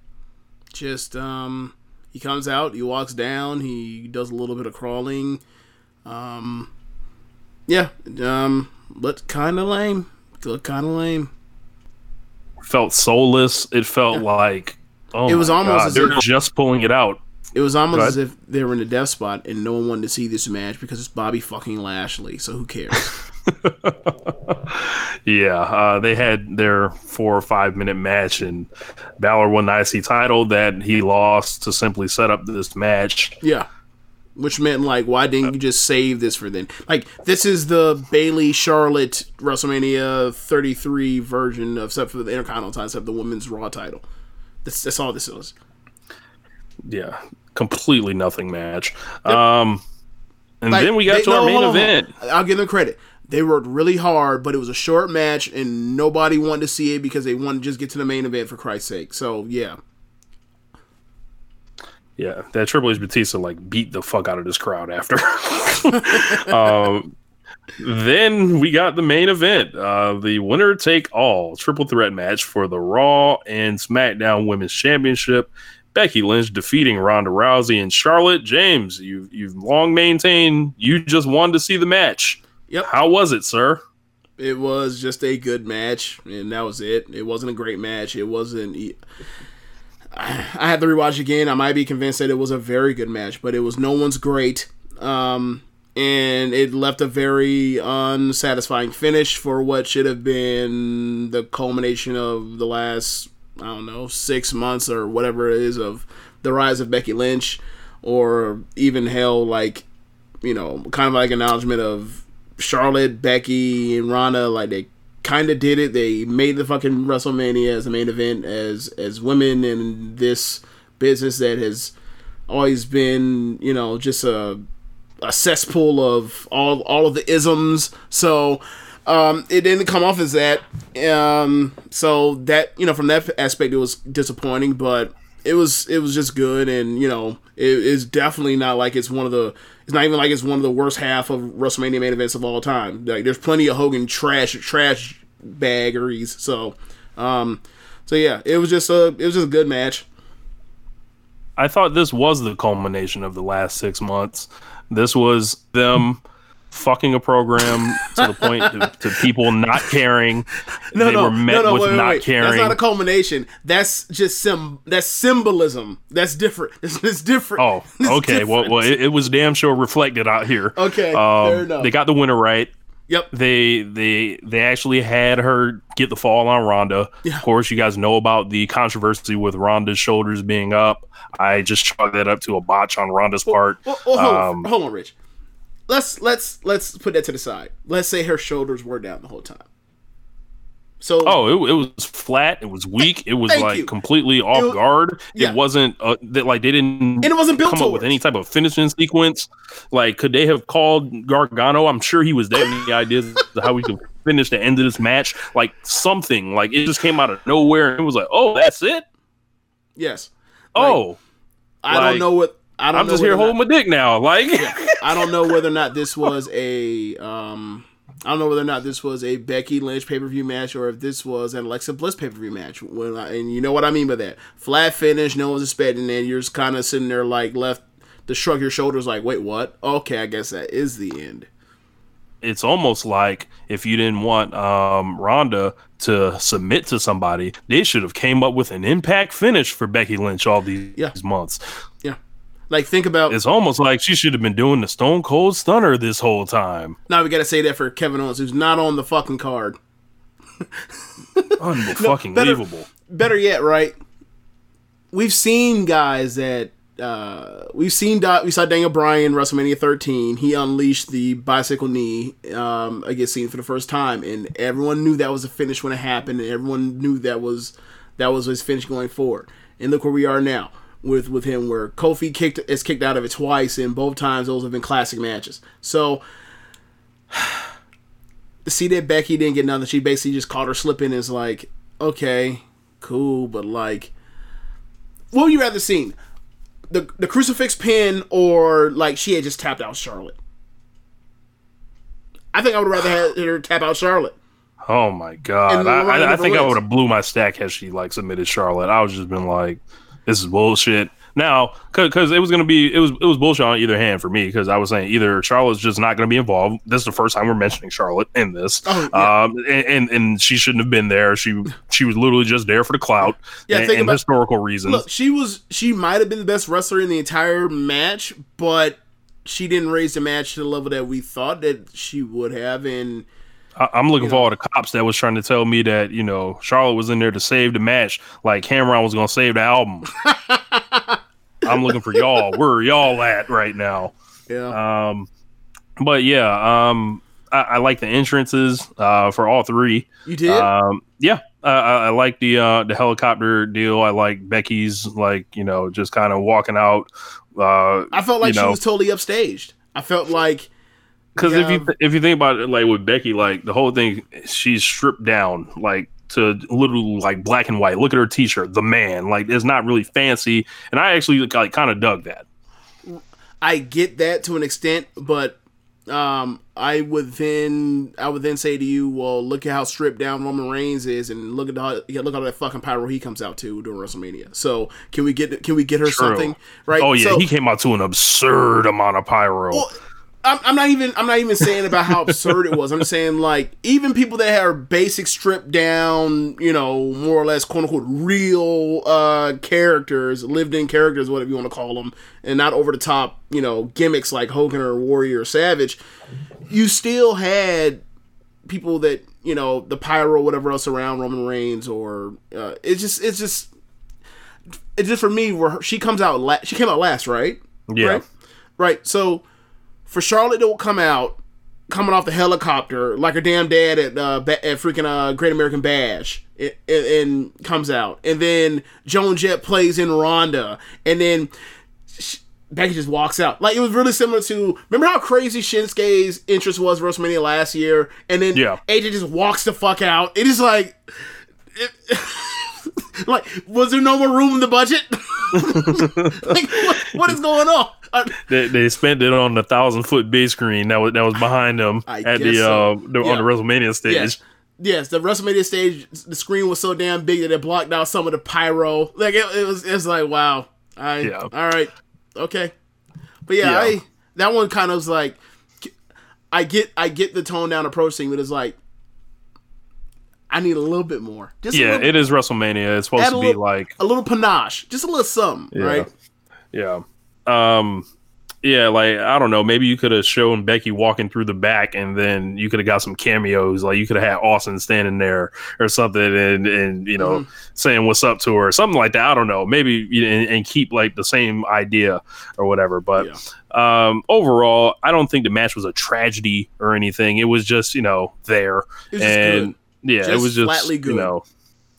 Just um, he comes out, he walks down, he does a little bit of crawling. Um, yeah, um, but kind of lame. Look kind of lame. Felt soulless. It felt yeah. like oh, it was almost God, as they're if, just pulling it out. It was almost as if they were in the death spot and no one wanted to see this match because it's Bobby fucking Lashley. So who cares? yeah, uh, they had their four or five minute match, and Balor won the IC title that he lost to simply set up this match. Yeah. Which meant like, why didn't you just save this for then? Like, this is the Bayley Charlotte WrestleMania 33 version of except for the Intercontinental title, except the Women's Raw title. That's that's all this is. Yeah, completely nothing match. Um, and like, then we got they, to no, our main event. I'll give them credit. They worked really hard, but it was a short match, and nobody wanted to see it because they wanted to just get to the main event for Christ's sake. So yeah. Yeah, that Triple H Batista like beat the fuck out of this crowd after. um, then we got the main event, uh, the winner take all triple threat match for the Raw and SmackDown Women's Championship. Becky Lynch defeating Ronda Rousey and Charlotte James. You you've long maintained you just wanted to see the match. Yep. How was it, sir? It was just a good match, and that was it. It wasn't a great match. It wasn't. I had to rewatch again. I might be convinced that it was a very good match, but it was no one's great. Um, and it left a very unsatisfying finish for what should have been the culmination of the last, I don't know, six months or whatever it is of the rise of Becky Lynch, or even hell, like, you know, kind of like acknowledgement of Charlotte, Becky, and Ronda. Like, they kind of did it. They made the fucking WrestleMania as the main event as as women in this business that has always been, you know, just a a cesspool of all all of the isms. So um, it didn't come off as that. Um, so that you know, from that aspect, it was disappointing, but it was it was just good, and you know, it is definitely not like it's one of the. It's not even like it's one of the worst half of WrestleMania main events of all time. Like there's plenty of Hogan trash trash baggeries. So, um, so yeah, it was just a it was just a good match. I thought this was the culmination of the last six months. This was them fucking a program to the point to, to people not caring. No, they no, were met no, no, with wait, wait, not wait. caring. That's not a culmination. That's just sim. That's symbolism. That's different. It's, it's different. Oh, okay. Well, different. well, it, it was damn sure reflected out here. Okay, um, fair enough. They got the winner right. Yep. They they they actually had her get the fall on Ronda. Yeah. Of course, you guys know about the controversy with Ronda's shoulders being up. I just chalked that up to a botch on Ronda's part. Well, well, hold, Um, hold on, Rich. Let's let's let's put that to the side. Let's say her shoulders were down the whole time. So Oh, it, it was flat. It was weak. It was like you. completely off was- guard. yeah. It wasn't uh, that like they didn't And it wasn't built come up with any type of finishing sequence. Like, could they have called Gargano? I'm sure he was there. Any ideas how we could finish the end of this match? Like something. Like it just came out of nowhere and it was like, oh, that's it. yes, Oh, I like, don't know what I don't. I'm just here or not- holding my dick now. Like, I don't know whether or not this was a um I don't know whether or not this was a Becky Lynch pay per view match or if this was an Alexa Bliss pay per view match. When I, and you know what I mean by that flat finish, no one's expecting it. You're just kind of sitting there like left to shrug your shoulders, like, wait, what? Okay, I guess that is the end. it's almost like if you didn't want um, Ronda to submit to somebody, they should have came up with an impact finish for Becky Lynch all these Yeah. months. Like think about It's almost like she should have been doing the Stone Cold Stunner this whole time. now. We got to say that for Kevin Owens, who's not on the fucking card. Unfucking better- believable. better yet, right? We've seen guys that uh, we've seen. We saw Daniel Bryan WrestleMania 13. He unleashed the bicycle knee um, against Cena for the first time, and everyone knew that was a finish when it happened, and everyone knew that was that was his finish going forward. And look where we are now with with him, where Kofi kicked is kicked out of it twice, and both times those have been classic matches. So. See that Becky didn't get nothing. She basically just caught her slipping. Is like, okay, cool, but like, what would you rather seen? The the crucifix pin or like she had just tapped out Charlotte? I think I would rather have her tap out Charlotte. Oh my god! I, I, I think I would have blew my stack had she like submitted Charlotte. I was just been like, this is bullshit. Now, because it was gonna be, it was it was bullshit on either hand for me. Because I was saying either Charlotte's just not gonna be involved. This is the first time we're mentioning Charlotte in this. Oh, yeah. Um, and, and and she shouldn't have been there. She she was literally just there for the clout Yeah, and, think and historical reasons. Look, she was she might have been the best wrestler in the entire match, but she didn't raise the match to the level that we thought that she would have. And I, I'm looking for all the cops that was trying to tell me that you know Charlotte was in there to save the match, like Cameron was gonna save the album. I'm looking for y'all. Where are y'all at right now? yeah, Um, but yeah, um, I, I like the entrances uh, for all three. you did. Um, yeah, I, I I like the uh, the helicopter deal. I like Becky's like you know just kind of walking out. Uh, I felt like she know. was totally upstaged. I felt like Because if you th- if you think about it, like with Becky, like the whole thing, she's stripped down, like to literally like black and white. Look at her T-shirt, the man. Like it's not really fancy, and I actually like kind of dug that. I get that to an extent, but um, I would then I would then say to you, well, look at how stripped down Roman Reigns is, and look at how yeah, look at all that fucking pyro he comes out to during WrestleMania. So can we get can we get her True. something right? Oh yeah, So- he came out to an absurd amount of pyro. Well, I'm, I'm not even I'm not even saying about how absurd it was. I'm saying like even people that are basic stripped down, you know, more or less quote unquote real uh characters, lived in characters, whatever you want to call them, and not over the top, you know, gimmicks like Hogan or Warrior or Savage. You still had people that you know the pyro, whatever else around Roman Reigns, or uh, it's just it's just it's just for me where she comes out la- she came out last, right? Yeah. Right. Right. So for Charlotte to come out coming off the helicopter like her damn dad at uh ba- at freaking uh Great American Bash and, and comes out. And then Joan Jett plays in Ronda and then sh- Becky just walks out. Like it was really similar to remember how crazy Shinsuke's interest was WrestleMania last year? And then Yeah. AJ just walks the fuck out. It is like it, like was there no more room in the budget like what, what is going on Uh, They, they spent it on the thousand foot big screen that was that was behind them I at the, so. uh, the Yeah. on the WrestleMania stage. Yes. Yes, the WrestleMania stage, the screen was so damn big that it blocked out some of the pyro. Like it, it was, it's like wow. I, Yeah. All right. Okay. But yeah, Yeah. I that one kind of was like, I get, I get the tone down approach thing, but it's like, I need a little bit more. Just Yeah, little, it is WrestleMania. It's supposed to be little, like a little panache, just a little something, Yeah. right? Yeah. Um yeah, like I don't know, maybe you could have shown Becky walking through the back and then you could have got some cameos. Like you could have had Austin standing there or something and and you know Mm-hmm. saying what's up to her, or something like that. I don't know. Maybe and, and keep like the same idea or whatever. But um overall, I don't think the match was a tragedy or anything. It was just, you know, there. It was just and good. Yeah, it was just flatly You know,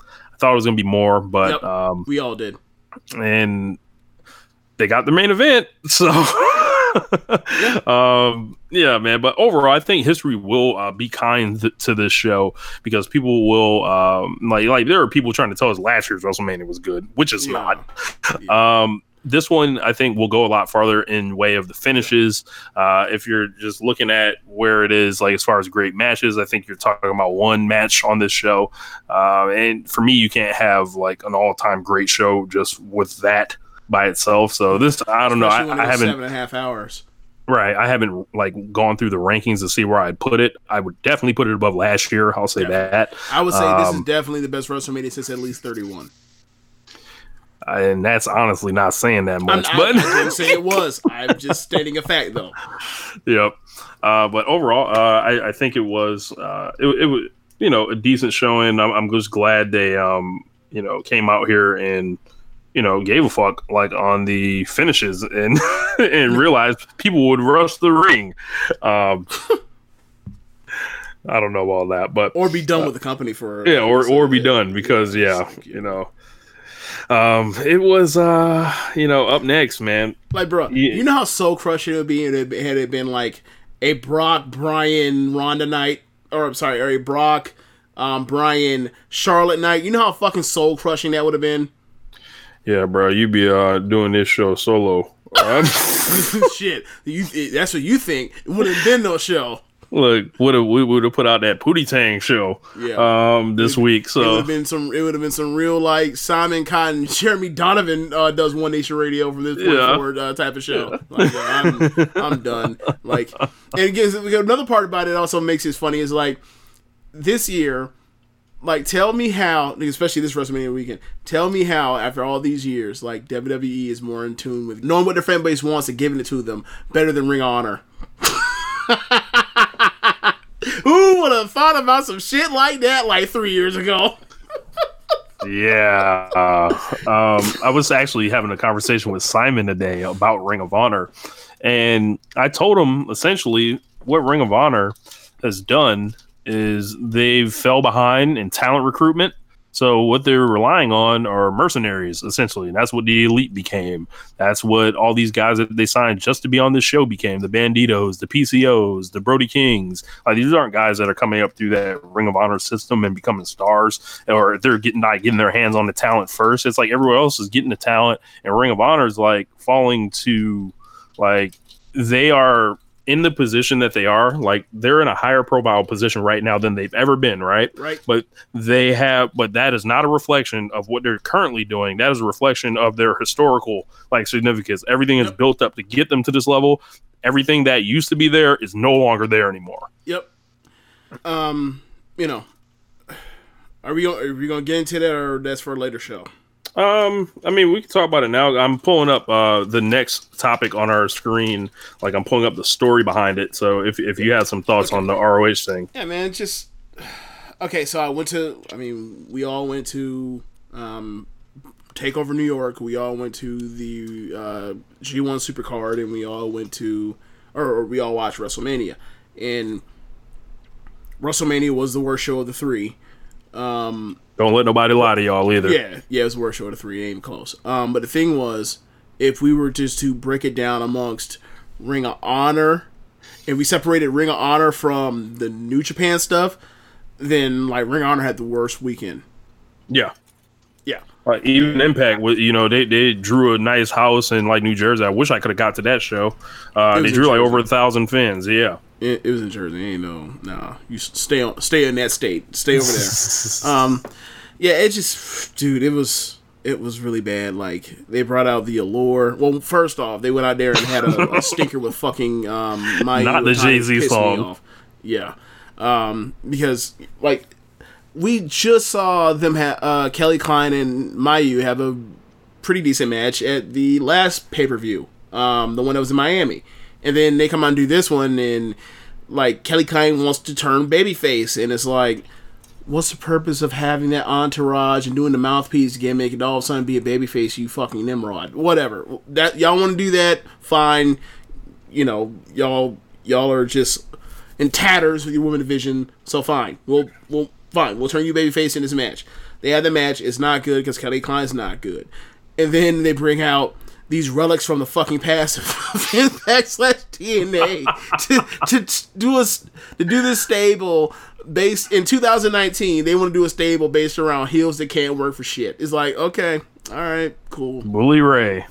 I thought it was gonna be more, but Yep. um, We all did. and they got the main event. So, um, yeah, man. But overall, I think history will uh, be kind th- to this show because people will um, like like there are people trying to tell us last year's WrestleMania was good, which is Yeah. not. Um, this one, I think, will go a lot farther in way of the finishes. Uh, if you're just looking at where it is, like as far as great matches, I think you're talking about one match on this show. Uh, and for me, you can't have like an all-time great show just with that by itself. So this, I don't know. I, Especially when it I haven't seven and a half hours. right. I haven't like gone through the rankings to see where I'd put it. I would definitely put it above last year. I'll say that. I would say this is Um, definitely the best WrestleMania since at least 31. And that's honestly not saying that I'm, much, I, but I didn't say it was. I'm just stating a fact, though. yep. Uh, but overall, uh, I, I think it was uh, it, it was you know a decent showing. I'm, I'm just glad they um you know came out here and you know gave a fuck like on the finishes and and realized people would rush the ring. Um, I don't know all that, but Or be done with the company for. yeah, or or be done because yeah, you know. Um, it was uh, you know, up next, man. Like, bro, Yeah. you know how soul crushing it would be had it been like a Brock, Brian, Ronda night, or I'm sorry, or a Brock, um, Brian, Charlotte night. You know how fucking soul crushing that would have been. Yeah, bro, you be uh doing this show solo. Um, Shit, you, that's what you think. It would have been no show. Look, would have we would have put out that Pootie Tang show Yeah. um this week. So it would have been some. It would have been some real like Simon Cotton, Jeremy Donovan uh, does One Nation Radio from this point Yeah. forward uh, type of show. Like, yeah, I'm, I'm done. Like, and again, another part about it also makes it funny is like this year. Like, tell me how, especially this WrestleMania weekend. Tell me how, after all these years, like WWE is more in tune with knowing what their fan base wants and giving it to them better than Ring of Honor. Who would have thought about some shit like that like three years ago? yeah, uh, um, I was actually having a conversation with Simon today about Ring of Honor, and I told him essentially what Ring of Honor has done is they've fell behind in talent recruitment. So what they're relying on are mercenaries essentially, and that's what the elite became. That's what all these guys that they signed just to be on this show became: the Banditos, the PCOs, the Brody Kings. Like these aren't guys that are coming up through that Ring of Honor system and becoming stars, or they're getting not getting their hands on the talent first. It's like everyone else is getting the talent, and Ring of Honor is like falling to like they are in the position that they are like they're in a higher profile position right now than they've ever been right Right. but they have but that is not a reflection of what they're currently doing that is a reflection of their historical like significance everything is built up to get them to this level everything that used to be there is no longer there anymore Yep. Um, you know, are we gonna, are we gonna get into that, or that's for a later show? Um, I mean, we can talk about it now. I'm pulling up uh the next topic on our screen. Like I'm pulling up the story behind it. So if if you have some thoughts on the ROH thing, Yeah, man. Just okay. So I went to. I mean, we all went to um, Takeover New York. We all went to the uh, G1 Supercard, and we all went to, or, or we all watched WrestleMania. And WrestleMania was the worst show of the three. Um, don't let nobody lie to y'all either. Yeah, yeah, it was worst show of three. Ain't close. Um, but the thing was, if we were just to break it down amongst Ring of Honor, if we separated Ring of Honor from the New Japan stuff, then like Ring of Honor had the worst weekend. Yeah. Yeah. Like even Impact, wa- you know, they, they drew a nice house in like New Jersey. I wish I could have got to that show. Uh, they drew like over a thousand fans. Yeah, It, it was in Jersey. Ain't no, nah. You stay on, stay in that state. Stay over there. um, yeah, it just, dude, it was, it was really bad. Like they brought out the allure. Well, first off, they went out there and had a, a stinker with fucking um, my Not the Jay-Z song. Yeah, um, because like we just saw them have uh, Kelly Klein and Mayu have a pretty decent match at the last pay per view, um, the one that was in Miami, and then they come on and do this one, and like Kelly Klein wants to turn babyface, and it's like, what's the purpose of having that entourage and doing the mouthpiece gimmick and all of a sudden be a babyface? You fucking Nimrod, whatever. That y'all want to do that, fine. You know, y'all y'all are just in tatters with your women division, so fine. We'll we'll Fine, we'll turn you babyface in this match. They have the match. It's not good because Kelly Klein's not good. And then they bring out these relics from the fucking past of Impact slash TNA to, to do us to do this stable based in 2019. They want to do a stable based around heels that can't work for shit. It's like okay, all right, cool. Bully Ray.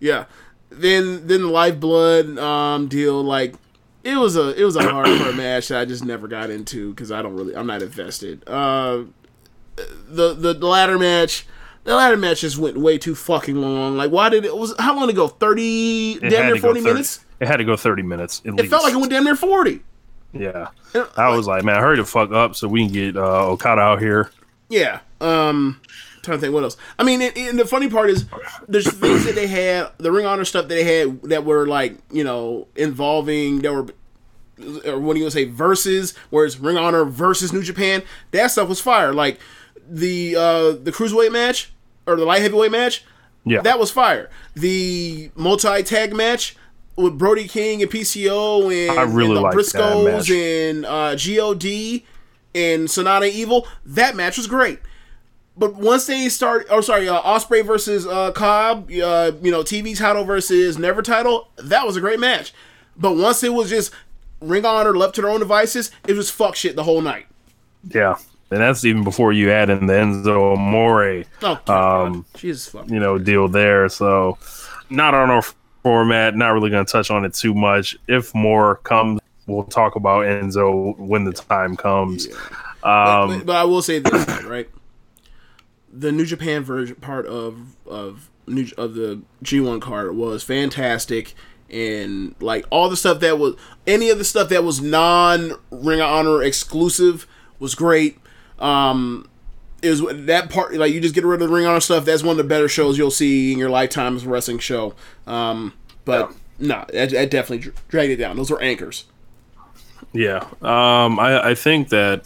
Yeah. Then then the lifeblood um deal like it was a it was a hardcore match that I just never got into because I don't really I'm not invested. Uh, the the, the ladder match. The ladder match just went way too fucking long. Like, why did it, it was how long ago? Thirty, It damn near forty 30 minutes. It had to go 30 minutes at It least. felt like it went damn near forty. yeah. I was like, man, hurry the fuck up so we can get uh, Okada out here. Yeah. Um, trying to think what else. I mean, and, and the funny part is, there's things that they had, the Ring Honor stuff that they had that were like, you know, involving that were, or what do you want to say, versus, whereas Ring Honor versus New Japan, that stuff was fire. Like the uh the cruiserweight match or the light heavyweight match, Yeah. that was fire. The multi tag match with Brody King and PCO and, I really and the Briscoes and uh, God and Sanada Evil. That match was great. But once they start, oh sorry, uh, Ospreay versus uh, Cobb, uh, you know, TV title versus Never title, that was a great match. But once it was just Ring of Honor left to their own devices, it was fuck shit the whole night. Yeah. And that's even before you add in the Enzo Amore, Oh, um, Jesus you know, deal there. So, not on our format. Not really going to touch on it too much. If more comes, we'll talk about Enzo when the time comes. But, Um, but, but I will say this, right? The New Japan version part of of New of the G1 card was fantastic, and like all the stuff that was any of the stuff that was non Ring of Honor exclusive was great. Um, is that part like you just get rid of the Ring Honor stuff? That's one of the better shows you'll see in your lifetime as a wrestling show. Um, but no, that, that definitely dra- dragged it down. Those were anchors. Yeah, um, I, I think that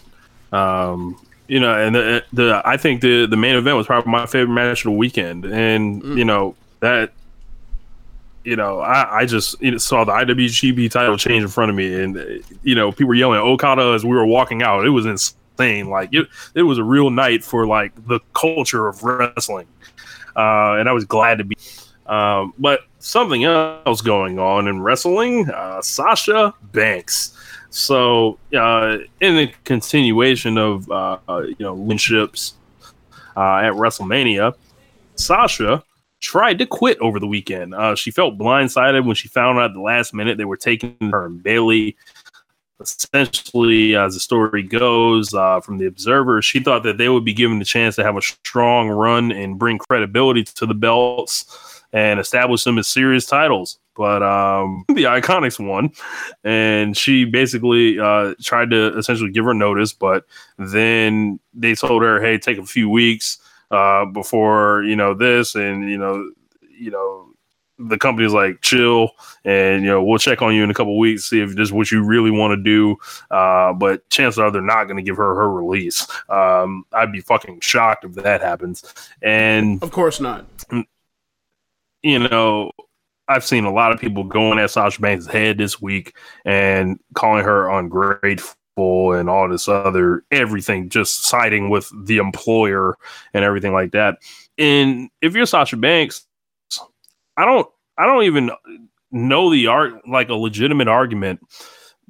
um, you know, and the, the I think the the main event was probably my favorite match of the weekend, and you know that you know I, I just you know, saw the IWGP title change in front of me, and you know people were yelling Okada as we were walking out. It was insane. Like it, it was a real night for like the culture of wrestling, uh, and I was glad to be. Um, but something else going on in wrestling, uh, Sasha Banks. So, uh, in the continuation of uh, uh, you know winships uh, at WrestleMania, Sasha tried to quit over the weekend. Uh, she felt blindsided when she found out at the last minute they were taking her and Bayley. Essentially, as the story goes uh, from the Observer, she thought that they would be given the chance to have a strong run and bring credibility to the belts and establish them as serious titles. But um, the Iconics won, and she basically uh, tried to essentially give her notice. But then they told her, "Hey, take a few weeks uh, before you know this," and you know, you know, the company's like, "Chill," and you know, we'll check on you in a couple weeks, see if this is what you really want to do. Uh, but chances are they're not going to give her her release. Um, I'd be fucking shocked if that happens. And Of course not. you know, I've seen a lot of people going at Sasha Banks' head this week and calling her ungrateful and all this other everything, just siding with the employer and everything like that. And if you're Sasha Banks, I don't, I don't even know the art like a legitimate argument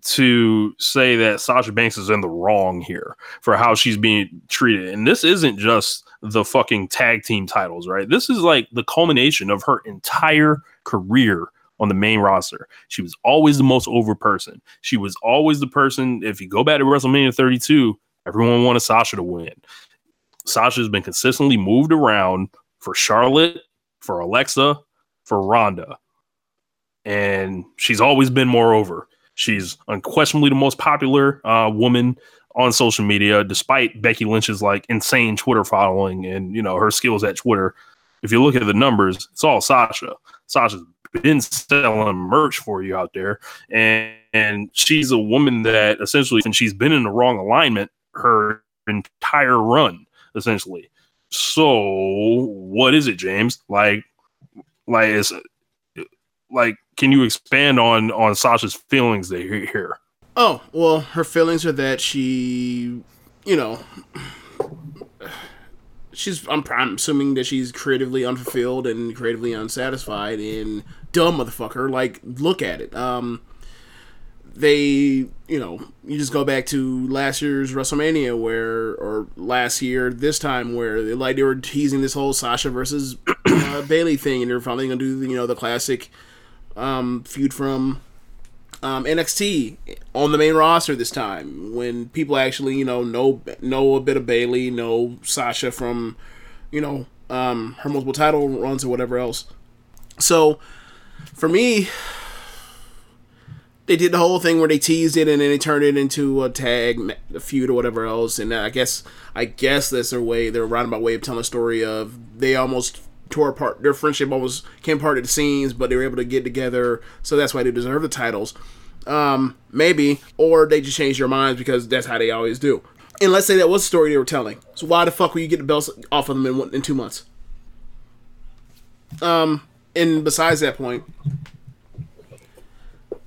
to say that Sasha Banks is in the wrong here for how she's being treated. And this isn't just the fucking tag team titles, right? This is like the culmination of her entire career on the main roster. She was always the most over person. She was always the person, if you go back to WrestleMania 32, everyone wanted Sasha to win. Sasha's been consistently moved around for Charlotte, for Alexa, for Ronda. And she's always been more over. She's unquestionably the most popular uh, woman on social media, despite Becky Lynch's like insane Twitter following and you know her skills at Twitter. If you look at the numbers, it's all Sasha. Sasha's been selling merch for you out there, and, and she's a woman that essentially, and she's been in the wrong alignment her entire run, essentially. So, what is it, James? Like, like it's like, can you expand on on Sasha's feelings there here? Oh, well, her feelings are that she, you know, she's I'm, I'm assuming that she's creatively unfulfilled and creatively unsatisfied and dumb motherfucker. Like, look at it. Um, they, you know, you just go back to last year's WrestleMania where, or last year, this time where they, like they were teasing this whole Sasha versus uh, Bayley thing, and they're finally gonna do, you know, the classic um, feud from um, NXT on the main roster this time when people actually you know know know a bit of Bayley, know Sasha from you know um, her multiple title runs or whatever else. So for me, they did the whole thing where they teased it and then they turned it into a tag a feud or whatever else. And I guess I guess that's their way, their roundabout way of telling a story of they almost tore apart their friendship almost came apart at the seams, but they were able to get together, so that's why they deserve the titles. Um, maybe, or they just changed their minds because that's how they always do. And let's say that was the story they were telling. So why the fuck will you get the belts off of them in, one, in two months? Um, and besides that point,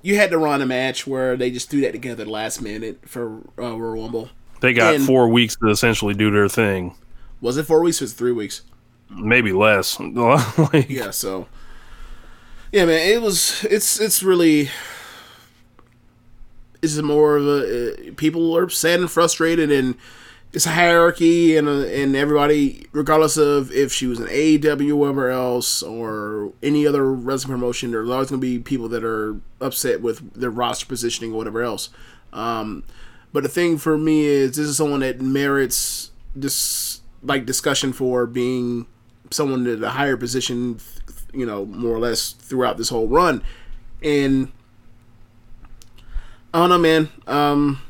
you had to run a match where they just threw that together last minute for uh, Royal Rumble. They got And- four weeks to essentially do their thing. Was it four weeks or was it three weeks? Maybe less. Like, Yeah, so yeah, man, it was. It's it's really. It's more of a uh, people are sad and frustrated, and it's a hierarchy, and uh, and everybody, regardless of if she was an AEW, wherever else, or any other wrestling promotion, there's always going to be people that are upset with their roster positioning or whatever else. Um, but the thing for me is, this is someone that merits this like discussion for being someone at a higher position, you know, more or less throughout this whole run. And I don't know, man. Um,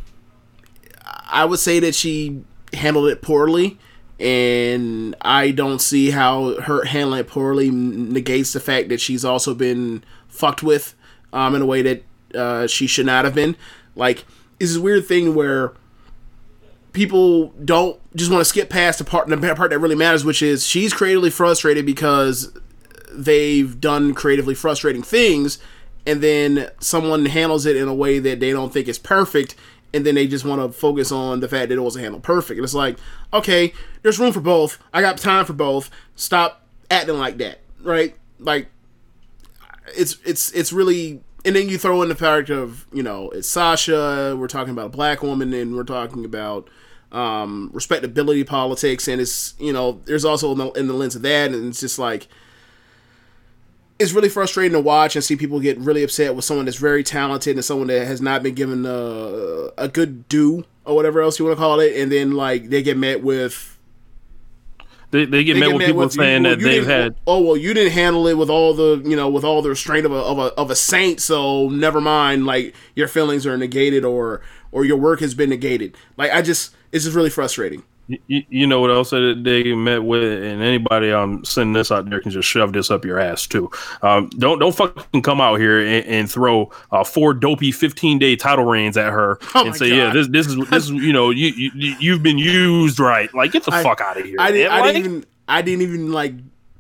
I would say that she handled it poorly, and I don't see how her handling it poorly negates the fact that she's also been fucked with um, in a way that uh, she should not have been. Like, it's this weird thing where people don't just want to skip past the part the part that really matters, which is she's creatively frustrated because they've done creatively frustrating things, and then someone handles it in a way that they don't think is perfect, and then they just want to focus on the fact that it wasn't handled perfect. And it's like, okay, there's room for both. I got time for both. Stop acting like that, right? Like, it's it's it's really. And then you throw in the fact of you know it's Sasha. We're talking about a black woman, and we're talking about um, respectability politics, and it's you know there's also in the, in the lens of that, and it's just like it's really frustrating to watch and see people get really upset with someone that's very talented and someone that has not been given a, a good due or whatever else you want to call it, and then like they get met with they, they get they met get with met people with, saying well, that you they've had oh well you didn't handle it with all the you know with all the restraint of a, of a of a saint so never mind like your feelings are negated or or your work has been negated. Like I just it's just really frustrating You, you know what else that they met with, and anybody um sending this out there can just shove this up your ass too. Um, don't don't fucking come out here and, and throw uh, four dopey fifteen day title reigns at her Oh and say, yeah, this this is this is you know you, you you've been used right. Like get the I- fuck out of here. I didn't. man. I Like, didn't even. I didn't even like.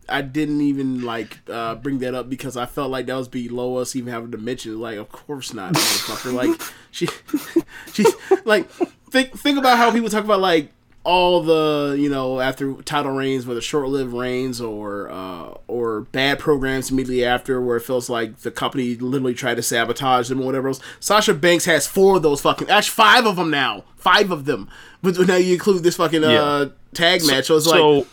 I didn't even like uh, bring that up because I felt like that was below us even having to mention. it. Like, of course not, motherfucker. like, she, she, like, think think about how people talk about like all the you know after title reigns, whether short lived reigns or uh, or bad programs immediately after, where it feels like the company literally tried to sabotage them or whatever else. Sasha Banks has four of those fucking, actually five of them now, five of them. But now you include this fucking uh, Yeah. tag match, so it's like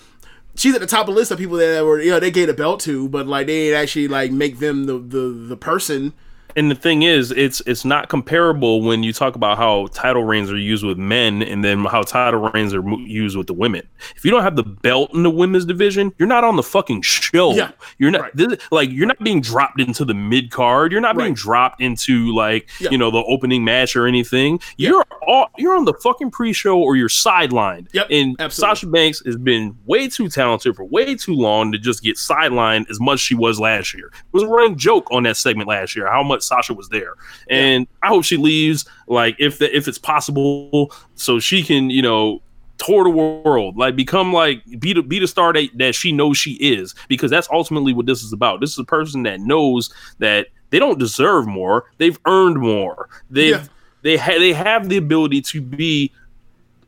she's at the top of the list of people that were you know they gave a belt to, but like they didn't actually like make them the the, the person. And the thing is, it's it's not comparable when you talk about how title reigns are used with men, and then how title reigns are used with the women. If you don't have the belt in the women's division, you're not on the fucking show. Yeah, you're not right. this, like you're not being dropped into the mid card. You're not being dropped into like Yeah. you know the opening match or anything. You're all you're on the fucking pre-show or you're sidelined. Yep, and absolutely. Sasha Banks has been way too talented for way too long to just get sidelined as much as she was last year. It was a running joke on that segment last year how much Sasha was there, and I hope she leaves like if the, if it's possible so she can you know tour the world like become like be the be the star that, that she knows she is because that's ultimately what this is about. This is a person that knows that they don't deserve more. They've earned more. They've Yeah. they ha- they have the ability to be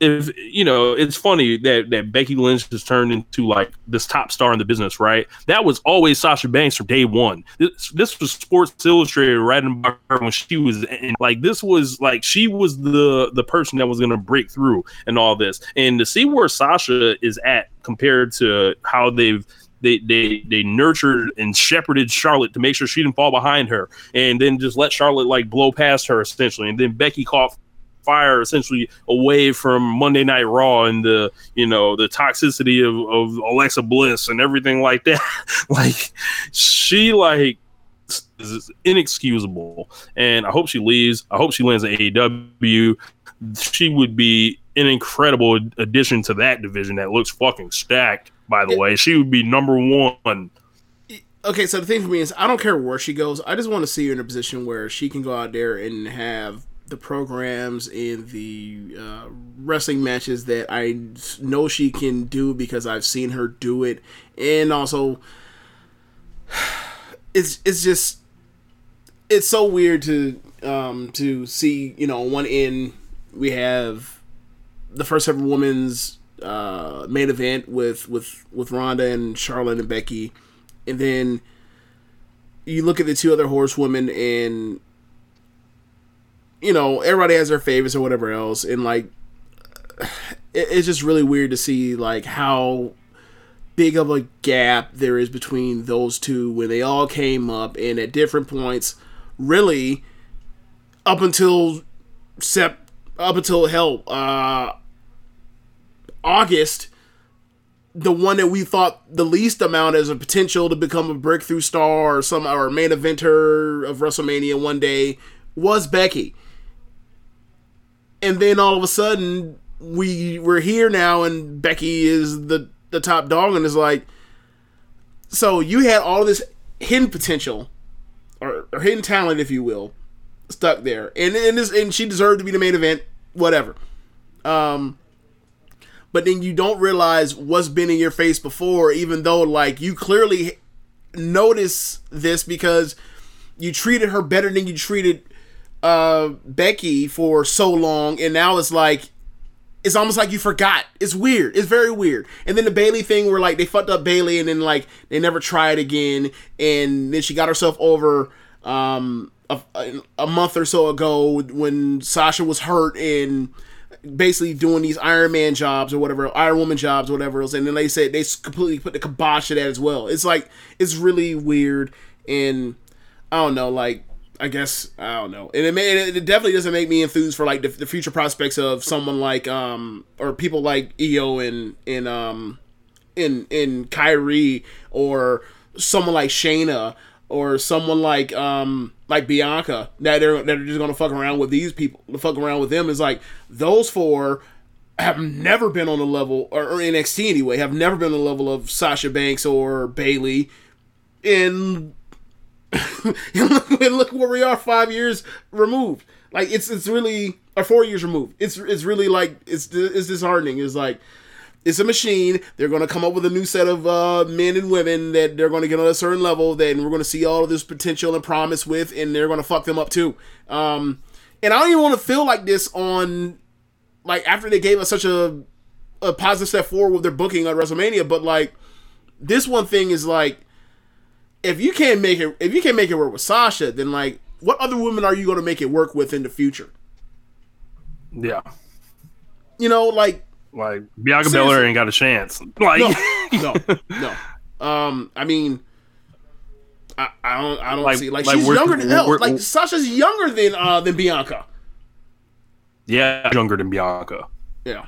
if you know, it's funny that that Becky Lynch has turned into like this top star in the business, right? That was always Sasha Banks from day one. This, this was Sports Illustrated writing about her when she was in, like this was like she was the the person that was going to break through and all this, and to see where Sasha is at compared to how they've they they they nurtured and shepherded Charlotte to make sure she didn't fall behind her, and then just let Charlotte like blow past her essentially, and then Becky caught fire essentially away from Monday Night Raw and the you know the toxicity of, of Alexa Bliss and everything like that. like she like is inexcusable, and I hope she leaves. I hope she lands at AEW. She would be an incredible addition to that division that looks fucking stacked. By the way, she would be number one. Okay, so the thing for me is, I don't care where she goes. I just want to see her in a position where she can go out there and have the programs and the uh, wrestling matches that I know she can do because I've seen her do it, and also it's it's just it's so weird to um, to see you know one end we have the first ever women's uh, main event with with with Ronda and Charlotte and Becky, and then you look at the two other horsewomen and you know everybody has their favorites or whatever else, and like it, it's just really weird to see like how big of a gap there is between those two when they all came up and at different points really up until sep up until hell uh August, the one that we thought the least amount as a potential to become a breakthrough star or some or main eventer of WrestleMania one day was Becky. And then all of a sudden we we're here now and Becky is the the top dog and is like so you had all this hidden potential or, or hidden talent if you will stuck there. And and, this, and she deserved to be the main event whatever. Um but then you don't realize what's been in your face before, even though like you clearly notice this because you treated her better than you treated uh, Becky for so long, and now it's like it's almost like you forgot. It's weird. It's very weird. And then the Bayley thing where like they fucked up Bayley and then like they never tried again and then she got herself over um a, a month or so ago when Sasha was hurt and basically doing these Iron Man jobs or whatever, Iron Woman jobs, or whatever else. And then they said they completely put the kibosh to that as well. It's like it's really weird, and I don't know, like I guess I don't know, and it may, it definitely doesn't make me enthused for like the, the future prospects of someone like um or people like Io and and um in in Kairi or someone like Shayna or someone like um like Bianca that they're that are just gonna fuck around with these people, to fuck around with them. Is like those four have never been on the level or, or NXT anyway have never been on the level of Sasha Banks or Bayley and and look, and look where we are five years removed. Like it's it's really or four years removed. It's it's really like it's it's disheartening. It's like it's a machine. They're going to come up with a new set of uh, men and women that they're going to get on a certain level. That we're going to see all of this potential and promise with, and they're going to fuck them up too. Um, and I don't even want to feel like this on, like after they gave us such a a positive step forward with their booking on WrestleMania. But like this one thing is like, if you can't make it, if you can't make it work with Sasha, then like, what other women are you going to make it work with in the future? Yeah, you know, like like Bianca Belair ain't got a chance. Like no, no, no. Um, I mean, I, I don't, I don't Like- see like, like she's younger than hell. Like Sasha's younger than uh than Bianca. yeah, younger than Bianca. Yeah,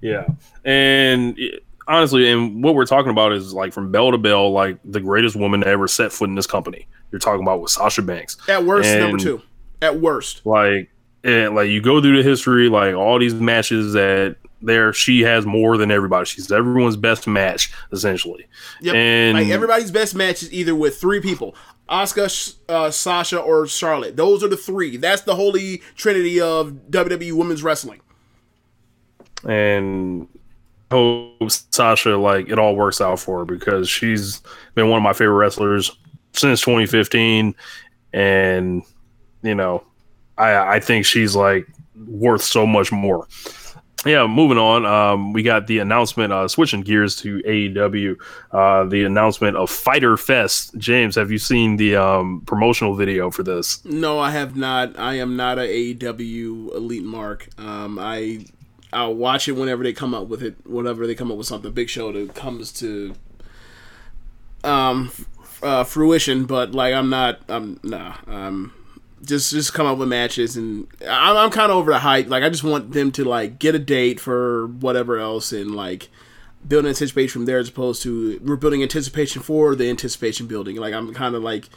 Yeah, and it- honestly, and what we're talking about is like from bell to bell, like the greatest woman to ever set foot in this company. You're talking about with Sasha Banks. at worst, number two. At worst, Like, and like you go through the history, like all these matches that there, she has more than everybody. She's everyone's best match, essentially. yep. And like everybody's best match is either with three people: Asuka, uh, Sasha, or Charlotte. Those are the three. That's the holy trinity of WWE women's wrestling. and hope Sasha like it all works out for her because she's been one of my favorite wrestlers since 2015, and you know, I I think she's like worth so much more yeah, moving on. Um, we got the announcement, uh, switching gears to AEW, uh, the announcement of Fighter Fest. James, have you seen the um, promotional video for this? No, I have not. I am not a AEW elite mark. Um, I I'll watch it whenever they come up with it. Whenever they come up with something big show that comes to um uh, fruition. But like, I'm not. I'm nah. Um, just just come up with matches and I'm, I'm kind of over the hype like i just want them to like get a date for whatever else and like build anticipation from there as opposed to we're building anticipation for the anticipation building like i'm kind of like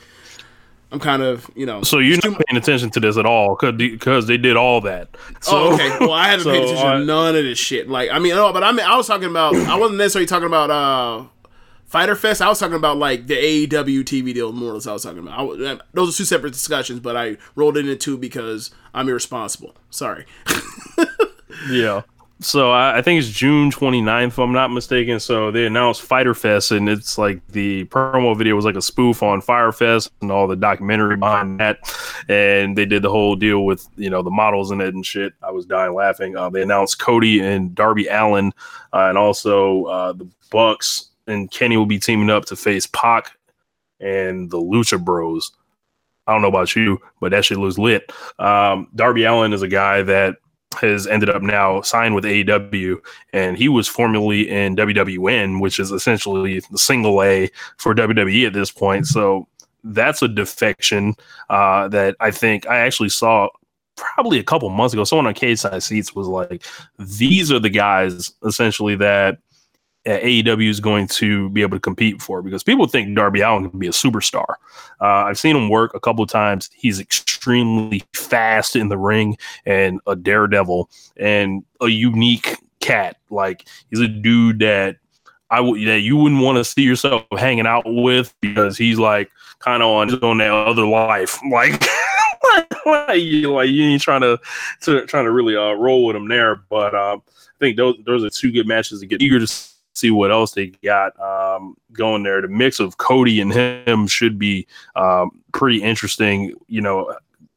i'm kind of you know So you're not paying attention to this at all because they did all that. So, oh, okay. Well, I haven't so, paid attention uh, to none of this shit. Like, I mean, no, but I mean, I was talking about. I wasn't necessarily talking about uh, Fighter Fest. I was talking about like the AEW TV deal more. or less. I was talking about. I, those are two separate discussions, but I rolled it into two because I'm irresponsible. Sorry. Yeah. So I, I think it's June 29th, if I'm not mistaken. So they announced Fighter Fest, and it's like the promo video was like a spoof on Fyre Fest and all the documentary behind that. And they did the whole deal with you know the models in it and shit. I was dying laughing. Uh, they announced Cody and Darby Allin, uh, and also uh, the Bucks and Kenny will be teaming up to face Pac and the Lucha Bros. I don't know about you, but that shit looks lit. Um, Darby Allin is a guy that has ended up now signed with AEW, and he was formerly in WWN, which is essentially the single A for WWE at this point. So that's a defection uh, that I think I actually saw probably a couple months ago. Someone on Cage Side Seats was like, "These are the guys essentially that." Uh, AEW is going to be able to compete for because people think Darby Allin can be a superstar. Uh, I've seen him work a couple of times. He's extremely fast in the ring and a daredevil and a unique cat. Like he's a dude that I would that you wouldn't want to see yourself hanging out with because he's like kind of on on that other life. Like, like you like you ain't trying to, to trying to really uh, roll with him there. But um, I think those those are two good matches to get eager to see what else they got um, going there. The mix of Cody and him should be um, pretty interesting. You know,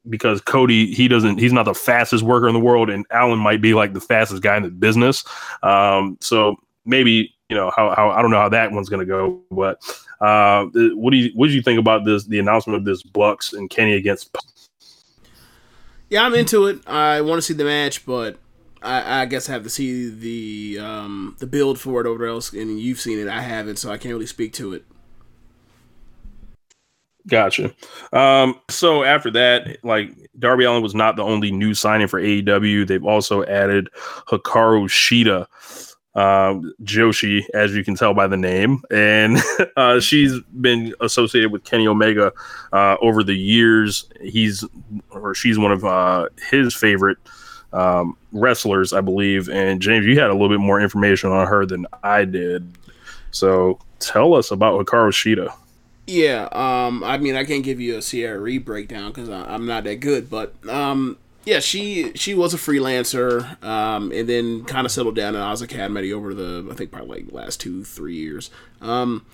because Cody he doesn't he's not the fastest worker in the world, and Allin might be like the fastest guy in the business. Um, so maybe you know how, how I don't know how that one's going to go, but uh, what do you what do you think about this the announcement of this Bucks and Kenny against? Yeah, I'm into it. I want to see the match, but I, I guess I have to see the um, the build for it over else. And you've seen it, I haven't, so I can't really speak to it. Gotcha. Um, so after that, like Darby Allin was not the only new signing for AEW. They've also added Hikaru Shida, um, Joshi, as you can tell by the name, and uh, she's been associated with Kenny Omega uh, over the years. He's or she's one of uh, his favorite um, wrestlers, I believe. And James, you had a little bit more information on her than I did. So tell us about Hikaru Shida. Yeah, um, I mean, I can't give you a Sierra CRE breakdown because I'm not that good, but um, yeah, she she was a freelancer, um, and then kind of settled down at Oz Academy over the I think probably like last two three years. Um,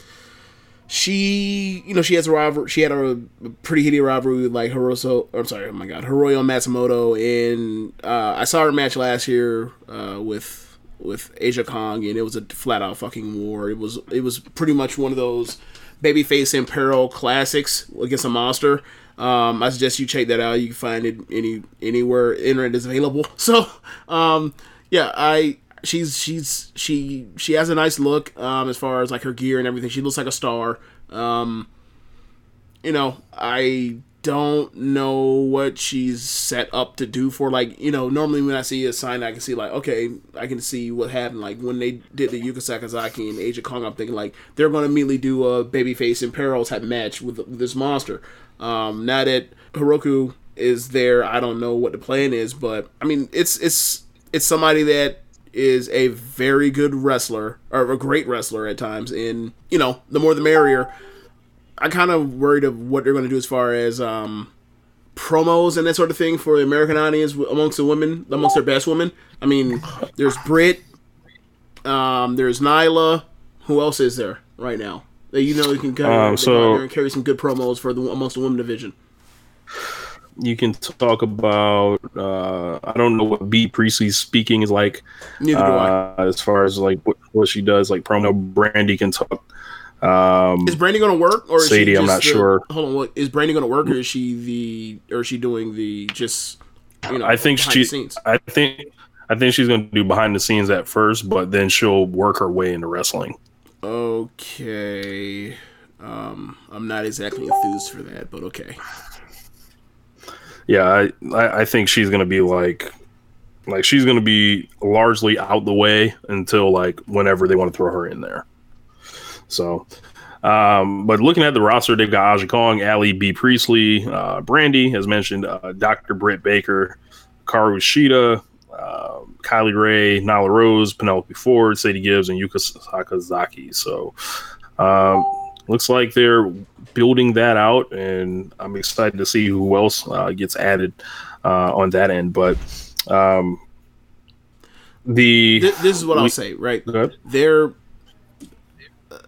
she you know she has a rival she had a, pretty heated rivalry with like Hiroso I'm sorry oh my god Hiroyo Matsumoto and uh, I saw her match last year uh, with with Aja Kong and it was a flat out fucking war. It was it was pretty much one of those babyface in peril classics against a monster. Um, I suggest you check that out. You can find it any anywhere internet is available. So um, yeah I she's she's she she has a nice look um as far as like her gear and everything. She looks like a star. Um you know i don't know what she's set up to do for like you know normally when i see a sign i can see like okay i can see what happened. Like when they did the yuka sakazaki and aja kong i'm thinking like they're going to immediately do a babyface in peril type match with, with this monster. Um now that hikaru is there i don't know what the plan is but i mean it's it's it's somebody that is a very good wrestler or a great wrestler at times and you know the more the merrier. I kind of worried of what they're going to do as far as um promos and that sort of thing for the american audience amongst the women amongst their best women. I mean there's brit um there's nyla. Who else is there right now? That you know you can go Um, so- and carry some good promos for the amongst the women division you can talk about. Uh, I don't know what Bea Priestley's speaking is like. Neither do I. uh, As far as like what, what she does, like promo. Brandi can talk. Um, Is Brandi going to work, or is Sadie, she I'm not the- sure. Hold on, what is Brandi going to work, or is she the, or is she doing the just, you know, I think behind she. I think. I think she's going to do behind the scenes at first, but then she'll work her way into wrestling. Okay, um, I'm not exactly enthused for that, but okay. Yeah, I, I, think she's gonna be like, like she's gonna be largely out the way until like whenever they want to throw her in there. So, um, but looking at the roster, they've got Aja Kong, Ali Bea Priestley, uh, Brandi, as mentioned, uh, Dr. Britt Baker, Karu Shida, uh, Kylie Rae, Nyla Rose, Penelope Ford, Sadie Gibbs, and Yuka Sakazaki. So, um, looks like they're building that out, and I'm excited to see who else uh, gets added uh, on that end. But um, the Th- this is what I'll say, right? Go. They're uh,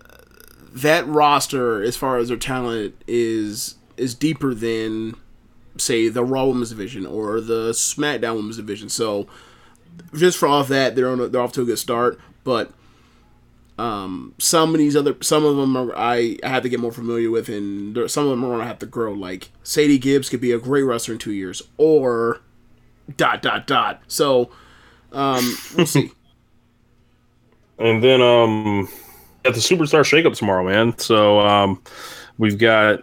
that roster, as far as their talent, is is deeper than say the Raw Women's Division or the SmackDown Women's Division. So just for off that, they're on a, they're off to a good start. But um, some of these other some of them are I, I have to get more familiar with, and there, some of them are gonna have to grow. Like Sadie Gibbs could be a great wrestler in two years, or dot dot dot. So um, we'll see. And then um at the Superstar Shakeup tomorrow, man. So um we've got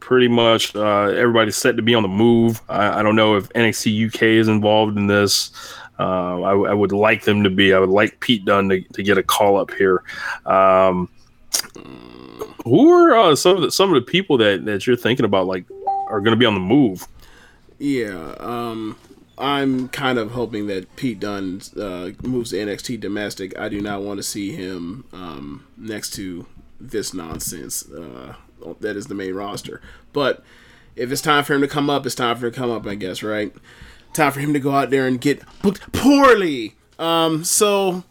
pretty much uh, everybody's set to be on the move. I, I don't know if NXT UK is involved in this. Uh, I, I would like them to be. I would like Pete Dunne to, to get a call up here. Um, who are uh, some of the some of the people that, that you're thinking about like are going to be on the move? Yeah, um, I'm kind of hoping that Pete Dunne uh, moves to NXT domestic. I do not want to see him um, next to this nonsense uh, that is the main roster. But if it's time for him to come up, it's time for him to come up, I guess, right? Time for him to go out there and get booked poorly. Um, so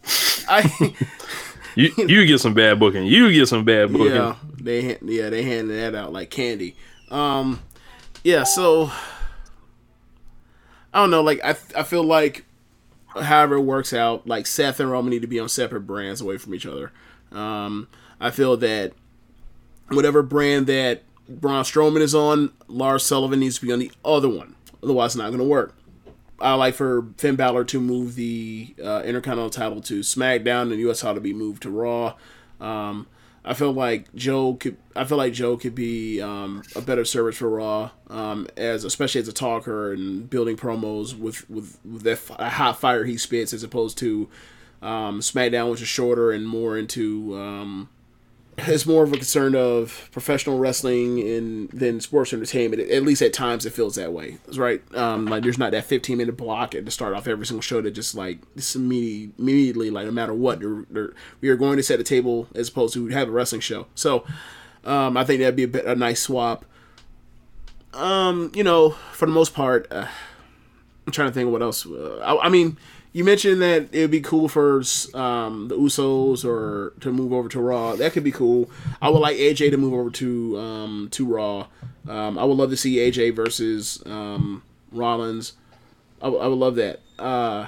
I You you get some bad booking. You get some bad booking. yeah they yeah they handed that out like candy. Um, yeah, so I don't know. Like I I feel like however it works out, like Seth and Roman need to be on separate brands away from each other. Um, I feel that whatever brand that Braun Strowman is on, Lars Sullivan needs to be on the other one. Otherwise, it's not going to work. I like for Finn Balor to move the uh, Intercontinental title to SmackDown and US title to be moved to Raw. Um, I feel like Joe could. I feel like Joe could be um, a better service for Raw, um, as especially as a talker and building promos with with, with that f- hot fire he spits, as opposed to um, SmackDown, which is shorter and more into. It's more of a concern of professional wrestling and than sports entertainment. At least at times, it feels that way. Right. Um, like there's not that 15 minute block at to start off every single show that just like this immediately, immediately like no matter what, they're, they're, we are going to set a table as opposed to have a wrestling show. So um, I think that'd be a, bit, a nice swap. Um, you know, for the most part, uh, I'm trying to think what else. Uh, I, I mean, you mentioned that it would be cool for um, the Usos or to move over to Raw. That could be cool. I would like AJ to move over to um, to Raw. Um, I would love to see AJ versus um, Rollins. I, would- would love that. Uh,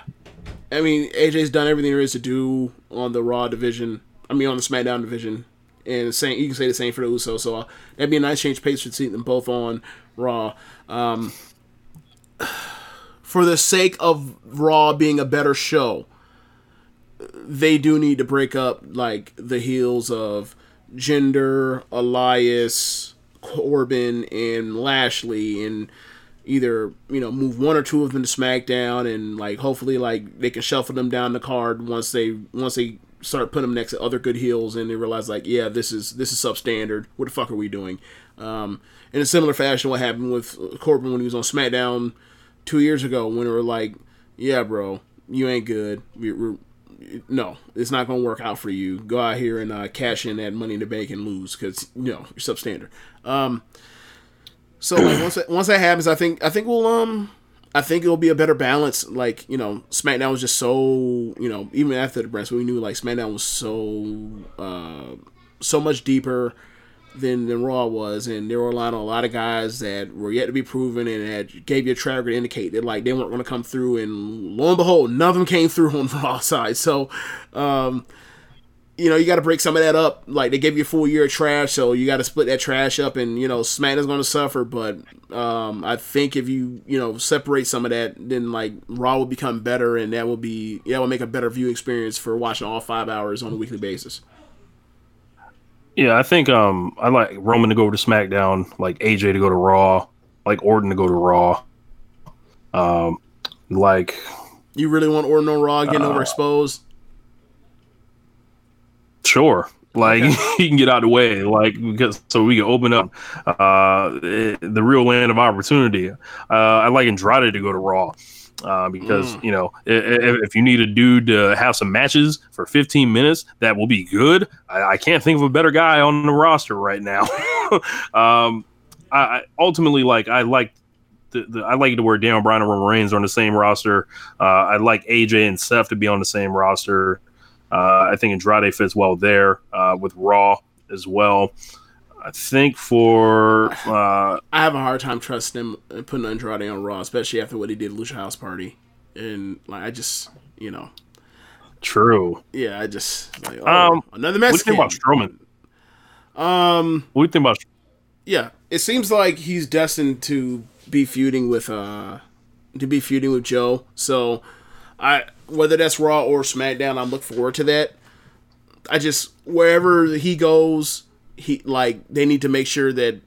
I mean, AJ's done everything there is to do on the Raw division. I mean, on the SmackDown division, and same you can say the same for the Usos. So uh, that'd be a nice change of pace to see them both on Raw. For the sake of Raw being a better show, they do need to break up like the heels of Jinder, Elias, Corbin, and Lashley, and either you know move one or two of them to SmackDown, and like hopefully like they can shuffle them down the card once they once they start putting them next to other good heels, and they realize like yeah this is this is substandard. What the fuck are we doing? Um, in a similar fashion, what happened with Corbin when he was on SmackDown two years ago when we were like, yeah, bro, you ain't good. We, we're no, it's not gonna work out for you. Go out here and uh, cash in that money in the bank and lose because you know you're substandard. Um, so like once that, once that happens, I think I think we'll um I think it'll be a better balance. Like you know, SmackDown was just so you know even after the brands, we knew like SmackDown was so uh so much deeper than than Raw was, and they were relying on a lot of guys that were yet to be proven and had gave you a track to indicate that like they weren't going to come through. And lo and behold, none of them came through on the Raw side. So, um, you know, you got to break some of that up. Like they gave you a full year of trash, so you got to split that trash up, and you know, SmackDown's going to suffer. But um, I think if you you know separate some of that, then like Raw will become better, and that will be that will make a better view experience for watching all five hours on a weekly basis. Yeah, I think um I like Roman to go to SmackDown, like AJ to go to Raw, like Orton to go to Raw. Um, like You really want Orton on Raw getting Uh, overexposed? sure, like he can get out of the way, like because so we can open up uh eh, the real land of opportunity. Uh, I like Andrade to go to Raw. Uh, because you know, if, if you need a dude to have some matches for 15 minutes, that will be good. I, I can't think of a better guy on the roster right now. um, I, I ultimately like I like the, the I like it to where Daniel Bryan and Roman Reigns are on the same roster. Uh, I like AJ and Seth to be on the same roster. Uh, I think Andrade fits well there uh, with Raw as well. I think for uh, I have a hard time trusting him and putting Andrade on Raw, especially after what he did at Lucha House Party, and like I just you know True. yeah I just like oh, Um, another what do you think about Strowman? Um, what do you think about? Yeah, it seems like he's destined to be feuding with uh to be feuding with Joe. So I whether that's Raw or SmackDown, I'm looking forward to that. I just wherever he goes, he like they need to make sure that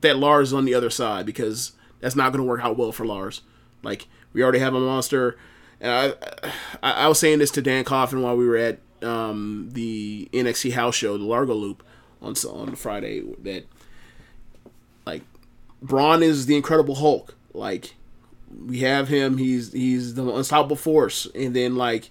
that Lars is on the other side because that's not going to work out well for Lars. Like we already have a monster, and I, I I was saying this to Dan Coffin while we were at um, the NXT house show, the Largo Loop on on Friday that like Braun is the Incredible Hulk. Like we have him, he's he's the unstoppable force, and then like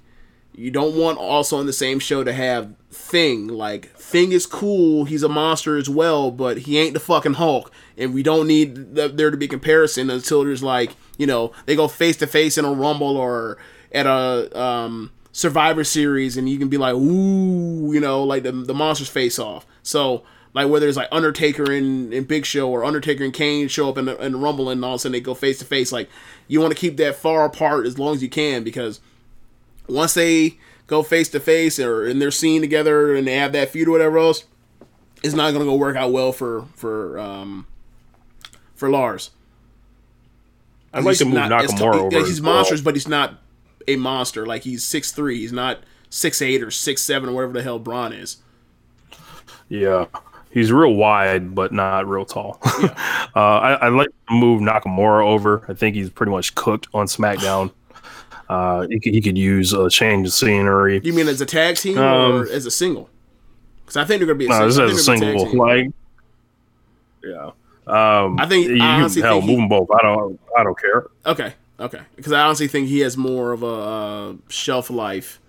you don't want also on the same show to have Thing. Like Thing is cool, he's a monster as well, but he ain't the fucking Hulk, and we don't need th- there to be comparison until there's like you know they go face to face in a Rumble or at a um, Survivor Series, and you can be like, ooh, you know, like the the monsters face off. So like whether it's like Undertaker and, and Big Show or Undertaker and Kane show up in the, in the Rumble and all of a sudden they go face to face. Like you want to keep that far apart as long as you can because once they go face to face or in their scene together and they have that feud or whatever else, it's not gonna go work out well for for um for Lars. I'd like to move not- Nakamura he- over. He's monstrous, well. but he's not a monster. Like he's six three. He's not six eight or six seven or whatever the hell Braun is. Yeah, he's real wide, but not real tall. uh, I, I like to move Nakamura over. I think he's pretty much cooked on SmackDown. Uh, he, could, he could use a change of scenery. You mean as a tag team Um, or as a single? Because I think they're gonna be a No, single. this is a think they're gonna be single. team. Like, yeah. Um, I think- you, I honestly hell think he- move them both. I don't. I don't care. Okay, okay. Because I honestly think he has more of a uh, shelf life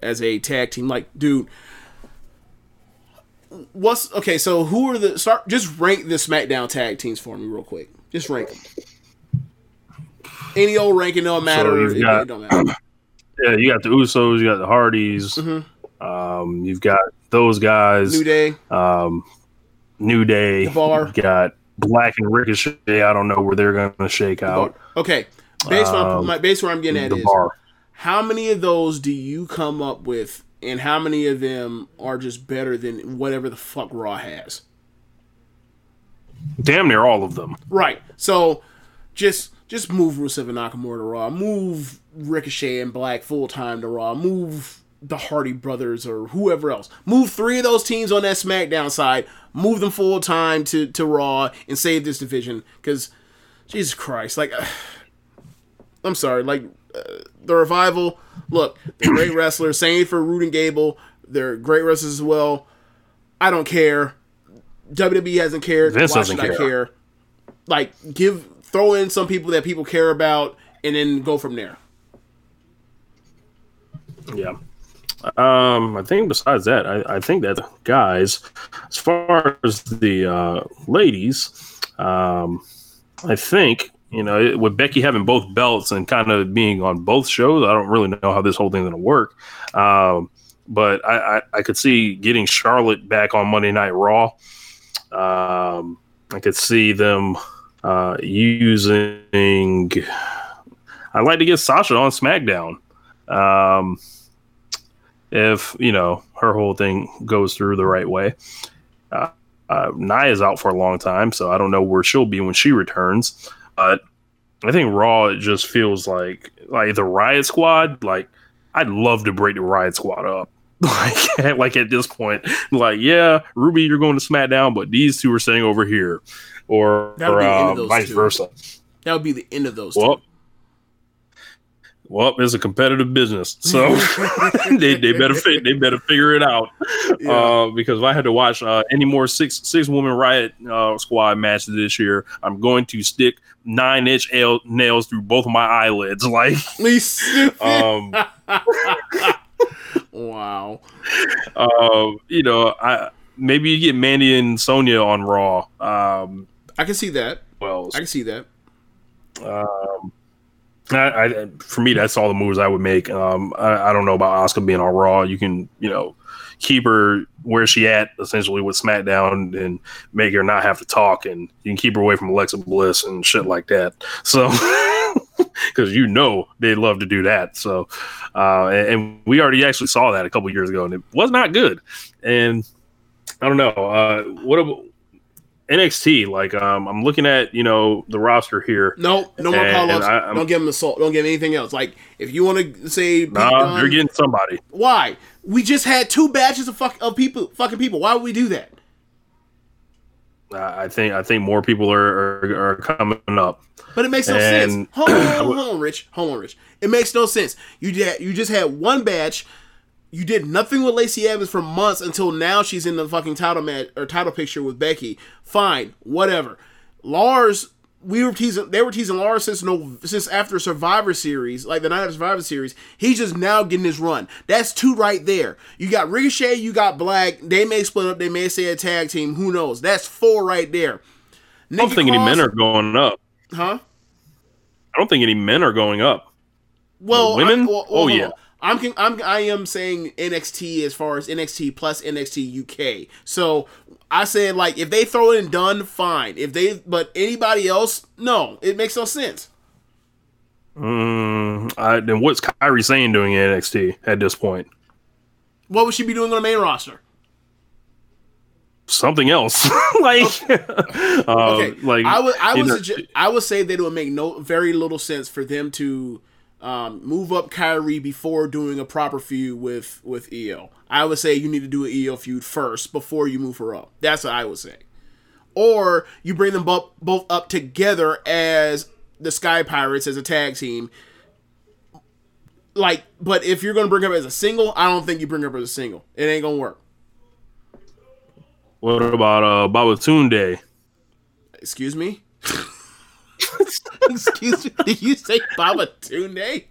as a tag team. Like, dude, what's okay? So who are the start? Just rank the SmackDown tag teams for me, real quick. Just rank them. Any old ranking don't matter. you've it, got- it don't matter. Yeah, you got the Usos. You got the Hardys. Um, you've got those guys. Mm-hmm. New Day. Um, New Day. The Bar. You got Black and Ricochet. I don't know where they're going to shake out. Okay, base where, I'm, Um, my, base where I'm getting at the is bar. how many of those do you come up with, and how many of them are just better than whatever the fuck Raw has? Damn near all of them. Right. So just just move Rusev and Nakamura to Raw. Move Ricochet and Black full time to Raw. Move the Hardy brothers or whoever else. Move three of those teams on that SmackDown side. Move them full time to to Raw and save this division. Because Jesus Christ, like I'm sorry, like uh, the revival. Look, they're great wrestlers. Same for Roode and Gable. They're great wrestlers as well. I don't care. WWE hasn't cared. Vince Why doesn't should I care. care? Like, give throw in some people that people care about, and then go from there. Yeah. Um, I think besides that, I, I think that guys, as far as the uh, ladies, um, I think you know with Becky having both belts and kind of being on both shows, I don't really know how this whole thing's to work. Um, but I, I, I could see getting Charlotte back on Monday Night Raw. Um, I could see them uh, using. I'd like to get Sasha on SmackDown. Um, if you know her whole thing goes through the right way. Uh, uh, out for a long time, so I don't know where she'll be when she returns. But I think Raw it just feels like like the Riot Squad. Like I'd love to break the Riot Squad up. Like like at this point, like yeah, Ruby, you're going to SmackDown, but these two are staying over here, or, That would or be the end uh, of those vice two. versa. That would be the end of those. Well, two. well, it's a competitive business, so they, they better fi- they better figure it out. Uh, because if I had to watch uh, any more six six woman riot uh, squad matches this year, I'm going to stick nine inch L- nails through both of my eyelids. Like, um, wow. uh, you know, I maybe you get Mandy and Sonya on Raw. Um, I can see that. Well, I can see that. Um, I, I, for me, that's all the moves I would make. Um, I, I don't know about Asuka being on Raw. You can, you know, keep her where she at essentially with SmackDown and make her not have to talk, and you can keep her away from Alexa Bliss and shit like that. So, because you know they love to do that. So, uh, and, and we already actually saw that a couple years ago, and it was not good. And I don't know. Uh, what about NXT? Like, um, I'm looking at you know the roster here. No, no more call ups. and I- I'm- Don't give him assault. Don't give anything else. Like if you want to say Pete Nah, Dunne- you're getting somebody. why? We just had two batches of fuck of people, fucking people. Why would we do that? I think I think more people are are, are coming up. But it makes no And- sense. Hold on, hold on, Rich. Hold on, Rich. It makes no sense. You did, you just had one batch. You did nothing with Lacey Evans for months until now she's in the fucking title match or title picture with Becky. Fine, whatever. Lars, we were teasing. They were teasing Lars since no since after Survivor Series, like the night of Survivor Series. He's just now getting his run. That's two right there. You got Ricochet, you got Black. They may split up. They may say a tag team. Who knows? That's four right there. I don't think any men are going up. Huh? I don't think any men are going up. Well, women? I, well, Oh, well, hold yeah. on. I'm, I'm I am saying NXT as far as NXT plus NXT UK. So I said like if they throw it in done, fine. If they but anybody else, no, it makes no sense. Mm, I, then what's Kairi Sane doing in NXT at this point? What would she be doing on the main roster? Something else, like, uh, Okay, like I would I would I would say that it would make no very little sense for them to um, move up Kairi before doing a proper feud with with Io. I would say you need to do an Io feud first before you move her up. That's what I would say. Or you bring them both both up together as the Sky Pirates as a tag team. Like, but if you're gonna bring her up as a single, I don't think you bring her up as a single. It ain't gonna work. what about uh Babatunde? Excuse me. Excuse me. Did you say Baba Tunde?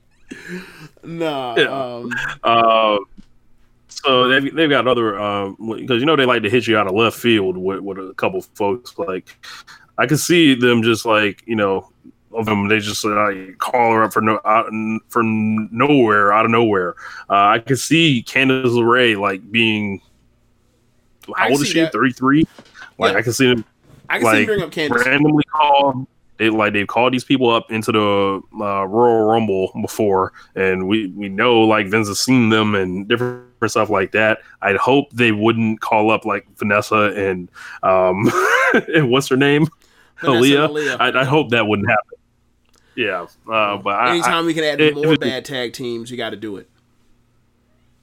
Nah. Yeah. Um, Uh, so they've, they've got other because you know they like to hit you out of left field with, with a couple folks. Like I can see them just like you know of them they just like call her up for no out, for nowhere out of nowhere. Uh, I can see Candice LeRae like being how old is she? Thirty three. Like Yeah. I can see them I can see you like bring up Candice. randomly call they like they've called these people up into the uh, Royal Rumble before, and we we know like Vince has seen them and different stuff like that. I'd hope they wouldn't call up like Vanessa and um and what's her name, Vanessa Aliyah. Aliyah. I, I hope that wouldn't happen. Yeah, uh, but Anytime I, we can add if- more it- bad tag teams, you got to do it.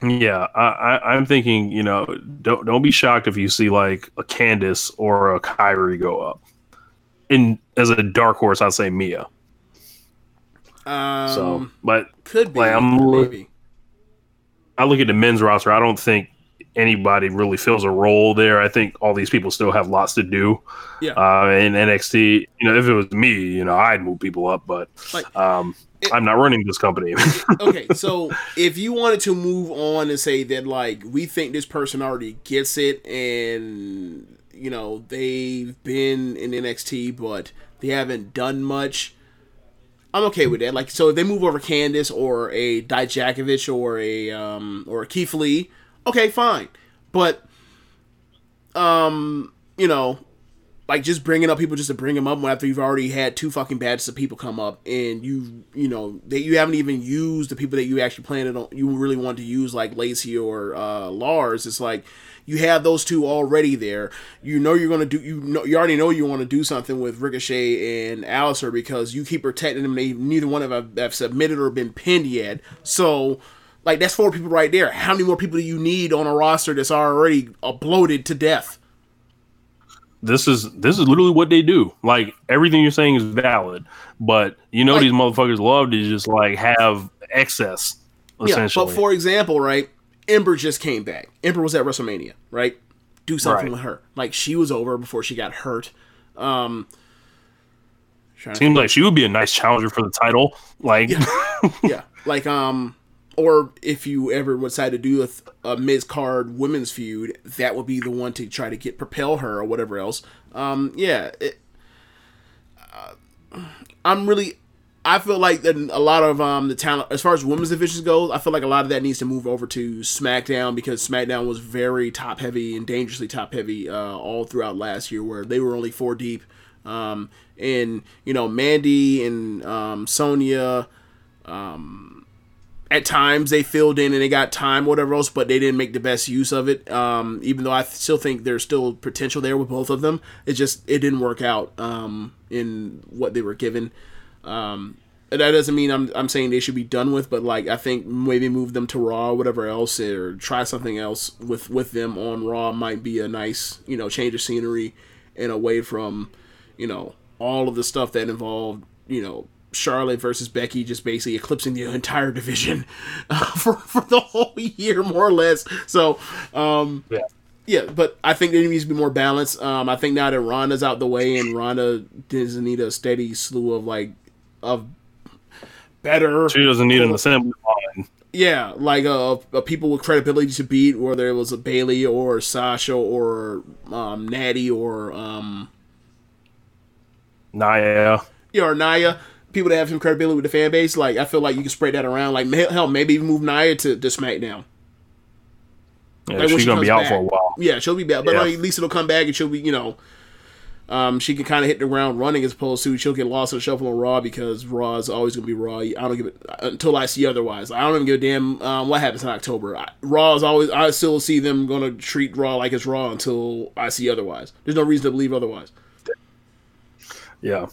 Yeah, I, I, I'm thinking, you know, don't don't be shocked if you see like a Candice or a Kairi go up. In as a dark horse, I'd say Mia. Um, So, but could be like, I'm maybe. I look at the men's roster. I don't think anybody really fills a role there. I think all these people still have lots to do. Yeah. Uh, in NXT, you know, if it was me, you know, I'd move people up, but Like, um, I'm not running this company. okay, so if you wanted to move on and say that like we think this person already gets it and you know they've been in NXT but they haven't done much, I'm okay with that. Like so if they move over Candice or a Dijakovic or a um or a Keith Lee, okay, fine. But um you know, like just bringing up people just to bring them up after you've already had two fucking batches of people come up and you you know that you haven't even used the people that you actually planned on you really want to use like Lacey or uh, Lars. It's like you have those two already there. You know you're gonna do you know you already know you want to do something with Ricochet and Aleister because you keep protecting them. They neither one of them have, submitted or been pinned yet. So like that's four people right there. How many more people do you need on a roster that's already uh, bloated to death? this is this is literally what they do. Like everything you're saying is valid, but you know Like- these motherfuckers love to just like have excess. Essentially, Yeah, but for example, right, Ember just came back. Ember was at WrestleMania, right? Do something Right. with her. Like she was over before she got hurt. Um seems like she would be a nice challenger for the title. Like, yeah, like um, or if you ever decide to do a, a Miz card women's feud, that would be the one to try to get propel her or whatever else. Um, yeah, it, uh, I'm really. I feel like that a lot of um the talent as far as women's divisions goes, I feel like a lot of that needs to move over to SmackDown because SmackDown was very top heavy and dangerously top heavy uh, all throughout last year, where they were only four deep. Um, and you know Mandy and um, Sonya, um, at times they filled in and they got time, whatever else, but they didn't make the best use of it. Um, even though I still think there's still potential there with both of them, it just it didn't work out um, in what they were given. Um, and that doesn't mean I'm I'm saying they should be done with, but like I think maybe move them to Raw, or whatever else, or try something else with with them on Raw might be a nice you know change of scenery and away from you know all of the stuff that involved you know Charlotte versus Becky just basically eclipsing the entire division uh, for for the whole year more or less. So um, yeah. Yeah, but I think there needs to be more balance. Um, I think now that Ronda's out the way and Ronda doesn't need a steady slew of like of better. she doesn't need an assembly line. Yeah, like uh, uh, people with credibility to beat, whether it was a Bayley or Sasha or um, Natty or um, Nia. yeah, or Nia. People that have some credibility with the fan base, like I feel like you can spread that around. Like hell, maybe even move Nia to, to SmackDown. Yeah, Like, she's she gonna be out for a while. Yeah, she'll be back, but Yeah. like, at least it'll come back and she'll be, you know, um, she can kind of hit the ground running as opposed to she'll get lost in the shuffle on Raw because Raw is always gonna be Raw. I don't give it until I see otherwise. I don't even give a damn um, what happens in October. I, Raw is always. I still see them gonna treat Raw like it's Raw until I see otherwise. There's no reason to believe otherwise. Yeah.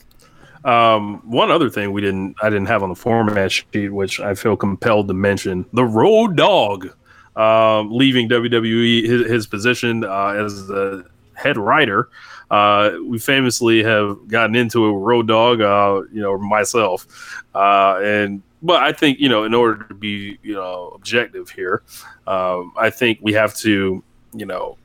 Um, one other thing we didn't I didn't have on the format sheet, which I feel compelled to mention, the Road Dog, um, leaving WWE his, his position uh, as the head writer. Uh, we famously have gotten into a Road Dog, uh, you know, myself, uh, and but I think you know, in order to be you know objective here, um, I think we have to you know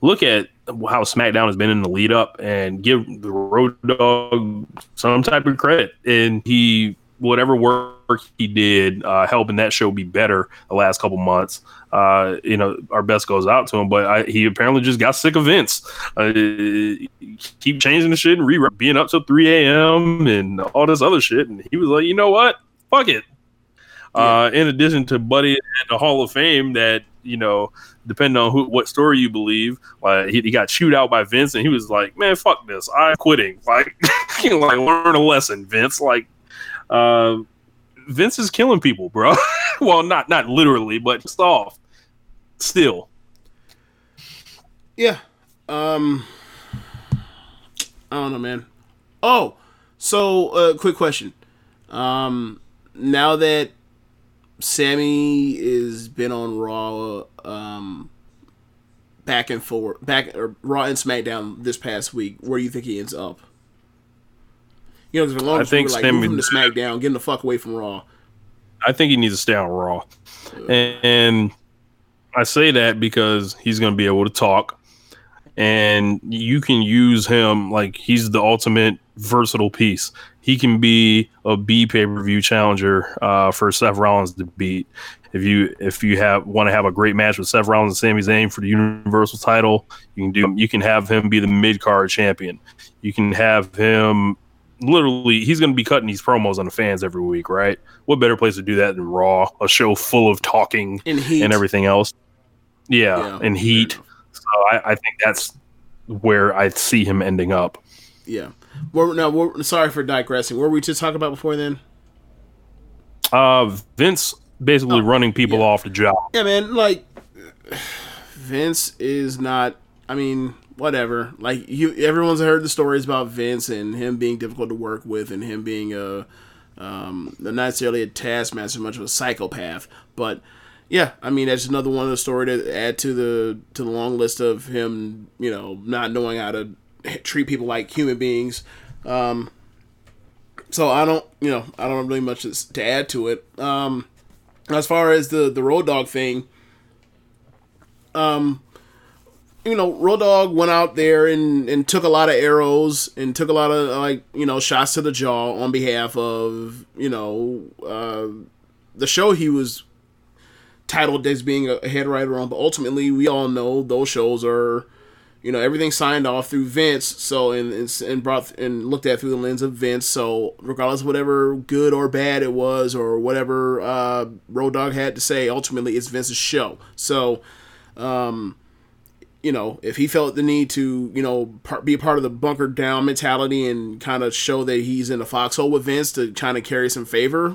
look at how SmackDown has been in the lead up and give the Road Dog some type of credit. And he, whatever work he did, uh, helping that show be better the last couple months, uh, you know, our best goes out to him. But I, he apparently just got sick of Vince. Uh, keep changing the shit and re being up till 3 a.m. and all this other shit. And he was like, you know what? Fuck it. Uh, in addition to Buddy at the Hall of Fame, that you know, depending on who, what story you believe, like he, he got chewed out by Vince, and he was like, "Man, fuck this, I'm quitting." Like, like learn a lesson, Vince. Like, uh, Vince is killing people, bro. well, not not literally, but just off. Still, Yeah. Um. I don't know, man. Oh, so uh, quick question. Um, now that Sami is been on Raw, um, back and forth, back or Raw and SmackDown this past week, where do you think he ends up? You know, 'cause for the longest I think we like Sami- move him to SmackDown, get him the fuck away from Raw. I think he needs to stay on Raw, and, and I say that because he's going to be able to talk, and you can use him like he's the ultimate versatile piece. He can be a B pay per view challenger uh, for Seth Rollins to beat. If you if you have want to have a great match with Seth Rollins and Sami Zayn for the Universal title, you can do. You can have him be the mid card champion. You can have him literally he's going to be cutting these promos on the fans every week, right? What better place to do that than Raw, a show full of talking And and everything else? Yeah, Yeah, and heat. So I, I think that's where I see him ending up. Yeah. Well, now, we're, sorry for digressing. What were we just talking about before then? Uh, Vince basically running people off the job. Yeah, man. Like Vince is not. I mean, whatever. Like you, everyone's heard the stories about Vince and him being difficult to work with, and him being a um, not necessarily a taskmaster, much of a psychopath. But yeah, I mean that's another one of the story to add to the to the long list of him, you know, not knowing how to treat people like human beings. Um, so I don't, you know, I don't have really much to add to it. Um, as far as the the road dog thing, um, you know, Road Dog went out there and, and took a lot of arrows and took a lot of like you know shots to the jaw on behalf of you know uh, the show he was titled as being a head writer on. But ultimately, we all know those shows are you know everything signed off through Vince. So and and brought and looked at through the lens of Vince. So regardless of whatever good or bad it was or whatever uh, Road Dog had to say, ultimately it's Vince's show. So. Um, you know, if he felt the need to, you know, par- be a part of the bunker down mentality and kind of show that he's in a foxhole with Vince to kind of carry some favor,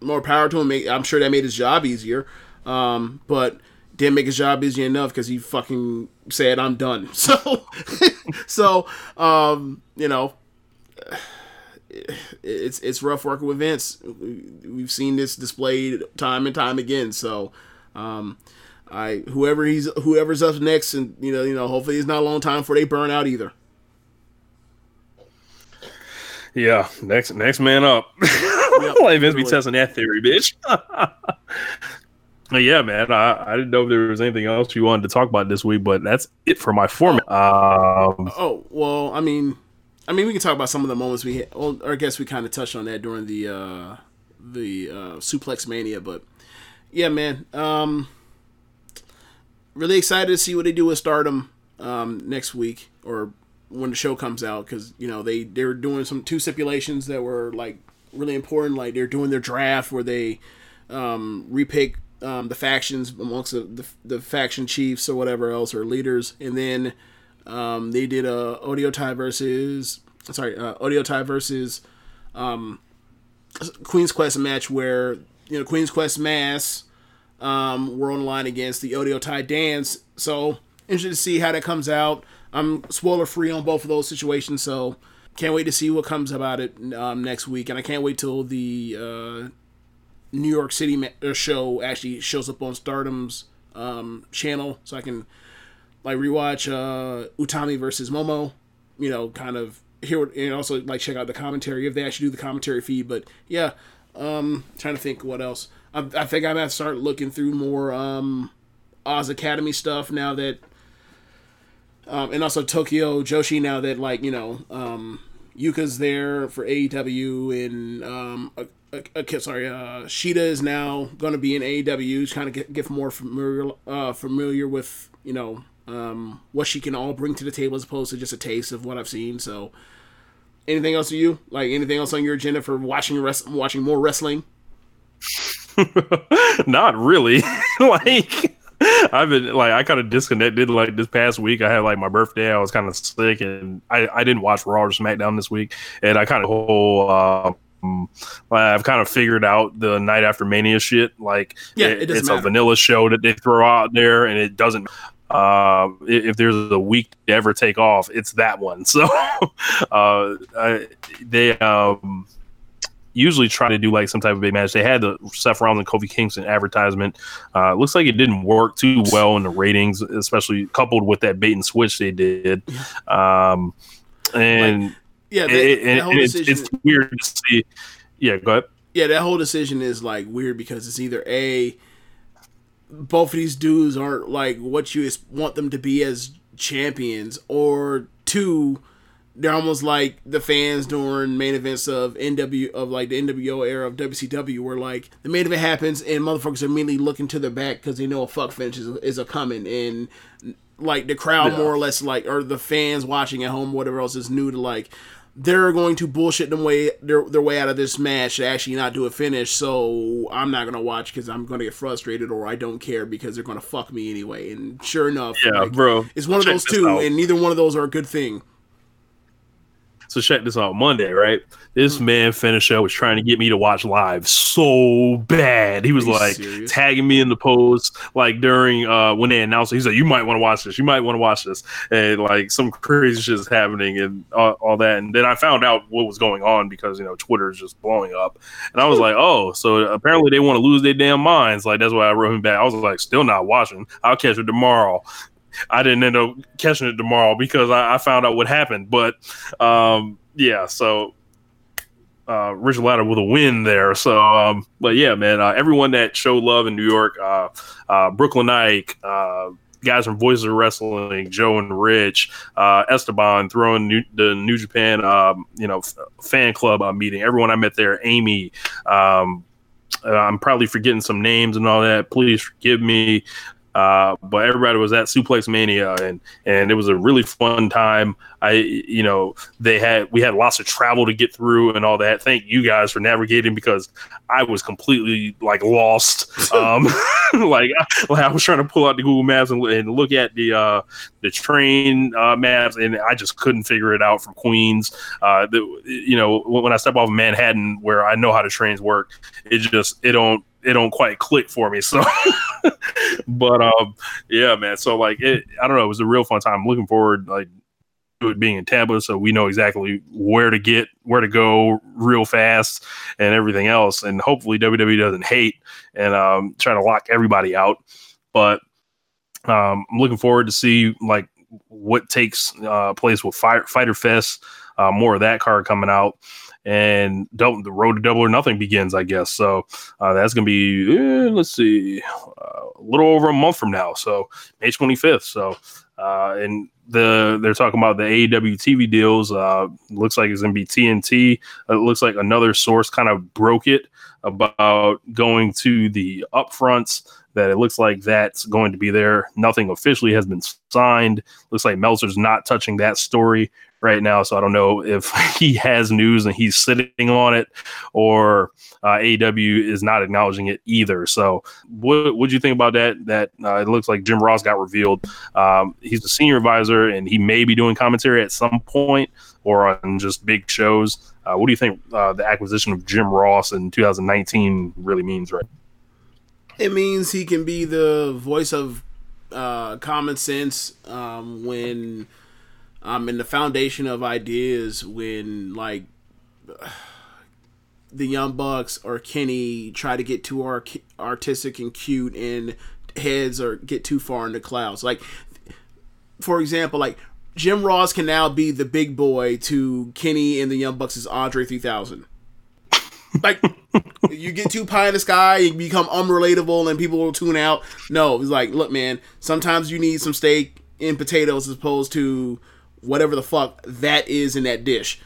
more power to him. I'm sure that made his job easier. Um, but didn't make his job easy enough because he fucking said, "I'm done." So, so, um, you know, it's it's rough working with Vince. We've seen this displayed time and time again. So, um, I whoever he's whoever's up next, and you know, you know, hopefully it's not a long time before they burn out either. Yeah, next next man up. Yep, like Vince be testing that theory, bitch. yeah, man. I, I didn't know if there was anything else you wanted to talk about this week, but that's it for my format. Um, oh well, I mean, I mean, we can talk about some of the moments we had. Well, or I guess we kind of touched on that during the uh, the uh, suplex mania, but yeah, man. Um, really excited to see what they do with Stardom um, next week or when the show comes out because you know they they're doing some two stipulations that were like really important. Like they're doing their draft where they um, repick um, the factions amongst the, the, the faction chiefs or whatever else or leaders, and then um, they did a Oedo Tai versus sorry uh, Oedo Tai versus um, Queen's Quest match where you know Queen's Quest Mass um, we're on the line against the Oedo Tai Dance. So interested to see how that comes out. I'm spoiler free on both of those situations, so can't wait to see what comes about it um, next week. And I can't wait till the uh, New York City ma- uh, show actually shows up on Stardom's um, channel, so I can like rewatch uh, Utami versus Momo. You know, kind of hear what, and also like check out the commentary if they actually do the commentary feed. But yeah, um, trying to think what else. I, I think I'm gonna start looking through more um, Oz Academy stuff now that, um, and also Tokyo Joshi now that like you know um, Yuka's there for AEW and um, uh, uh, sorry, uh, Shida is now going to be in AEW. Kind of get, get more familiar uh, familiar with you know um, what she can all bring to the table as opposed to just a taste of what I've seen. So, anything else to you? Like anything else on your agenda for watching watching more wrestling? Not really. like I've been like I kind of disconnected like this past week. I had like my birthday. I was kind of sick, and I I didn't watch Raw or SmackDown this week, and I kind of whole. Um, I've kind of figured out the night after Mania shit. Like, yeah, it, it it's matter. a vanilla show that they throw out there, and it doesn't. Uh, if there's a week to ever take off, it's that one. So, uh, I, they um usually try to do like some type of big match. They had the Seth Rollins and Kofi Kingston advertisement. Uh, looks like it didn't work too well in the ratings, especially coupled with that bait and switch they did. Um, and like, yeah, that, it, that and it's, it's weird to see. Yeah, go ahead. Yeah, that whole decision is like weird because it's either a both of these dudes aren't like what you want them to be as champions, or two they're almost like the fans during main events of NW of like the NWO era of WCW, where like the main event happens and motherfuckers are immediately looking to their back because they know a fuck finish is, is a coming, and like the crowd yeah. more or less like or the fans watching at home, whatever else is new to like they're going to bullshit them way their, their way out of this match to actually not do a finish. So I'm not gonna watch because I'm gonna get frustrated or I don't care because they're gonna fuck me anyway. And sure enough, Yeah, like, bro. it's one of those two, out. and neither one of those are a good thing. So check this out. Monday, right? This Hmm. man finisher was trying to get me to watch live so bad. He was like serious? tagging me in the post, like during uh when they announced it. He's like, "You might want to watch this. You might want to watch this." And like some crazy shit is happening and all, all that. And then I found out what was going on because you know Twitter is just blowing up. And I was like, "Oh, so apparently they want to lose their damn minds." Like that's why I wrote him back. I was like, "Still not watching. I'll catch it tomorrow." I didn't end up catching it tomorrow because I, I found out what happened. But um, yeah, so uh, Richard Latta with a win there. So, um, but yeah, man, uh, everyone that showed love in New York, uh, uh, Brooklyn Ike, uh, guys from Voices of Wrestling, Joe and Rich, uh, Esteban throwing new, the New Japan, um, you know, f- fan club meeting. Everyone I met there, Amy. Um, I'm probably forgetting some names and all that. Please forgive me. Uh, but everybody was at Suplex Mania, and and it was a really fun time. I, you know, they had we had lots of travel to get through and all that. Thank you guys for navigating because I was completely like lost. Um, like, I, I was trying to pull out the Google Maps and, and look at the uh, the train uh, maps, and I just couldn't figure it out from Queens. Uh, the, you know, when when I step off of Manhattan, where I know how the trains work, it just it don't it don't quite click for me. So, but um, yeah, man. So like, it, I don't know. It was a real fun time. looking forward, like to it being in Tampa, so we know exactly where to get, where to go, real fast, and everything else. And hopefully, WWE doesn't hate and um, try to lock everybody out. But um, I'm looking forward to see like what takes uh, place with Fire, Fyter Fest. Uh, more of that card coming out, and double, the road to double or nothing begins, I guess. So uh, that's gonna be eh, let's see, uh, a little over a month from now. So May 25th. So uh, and the they're talking about the AEW TV deals. Uh, looks like it's gonna be TNT. It looks like another source kind of broke it about going to the upfronts that it looks like that's going to be there. Nothing officially has been signed. Looks like Meltzer's not touching that story right now, so I don't know if he has news and he's sitting on it, or uh, AEW is not acknowledging it either. So, what would you think about that? That uh, it looks like Jim Ross got revealed. Um, he's the senior advisor, and he may be doing commentary at some point or on just big shows. Uh, what do you think uh, the acquisition of Jim Ross in 2019 really means, right? It means he can be the voice of uh, common sense um, when um, in the foundation of ideas when like the Young Bucks or Kenny try to get too ar- artistic and cute and heads or get too far in the clouds. Like, for example, like Jim Ross can now be the big boy to Kenny and the Young Bucks' Andre 3000. Like, you get too pie in the sky, you become unrelatable, and people will tune out. No, he's like, look, man, sometimes you need some steak and potatoes as opposed to whatever the fuck that is in that dish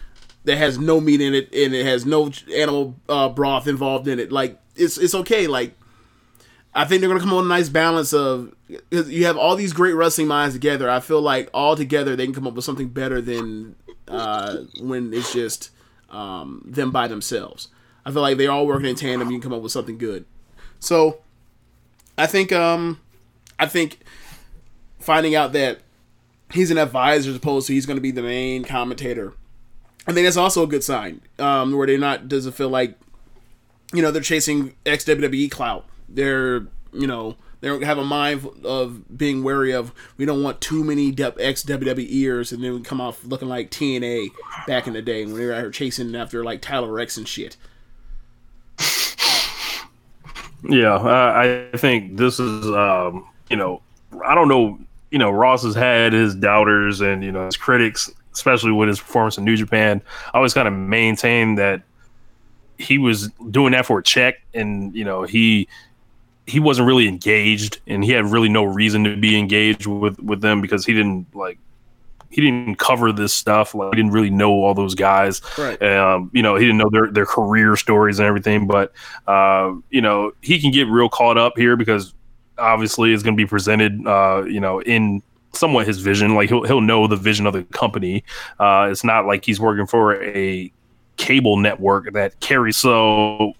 that has no meat in it and it has no animal uh, broth involved in it. Like, it's it's okay. Like, I think they're gonna come on a nice balance of you have all these great wrestling minds together. I feel like all together they can come up with something better than uh, when it's just um, them by themselves. I feel like they're all working in tandem. You can come up with something good. So, I think um, I think finding out that he's an advisor as opposed to he's going to be the main commentator. I think that's also a good sign. Um, where they're not doesn't feel like you know they're chasing ex WWE clout. They're you know they don't have a mind of being wary of we don't want too many ex WWE ears and then we come off looking like TNA back in the day when they were out here chasing after like Tyler Reks and shit. Yeah, I think this is, um, you know, I don't know, you know, Ross has had his doubters and, you know, his critics, especially with his performance in New Japan. I always kind of maintained that he was doing that for a check and, you know, he he wasn't really engaged and he had really no reason to be engaged with with them because he didn't like he didn't cover this stuff. Like he didn't really know all those guys. Right. Um, you know, he didn't know their their career stories and everything. But uh, you know, he can get real caught up here because obviously is going to be presented, uh, you know, in somewhat his vision. Like he'll he'll know the vision of the company. Uh, it's not like he's working for a cable network that carries. So,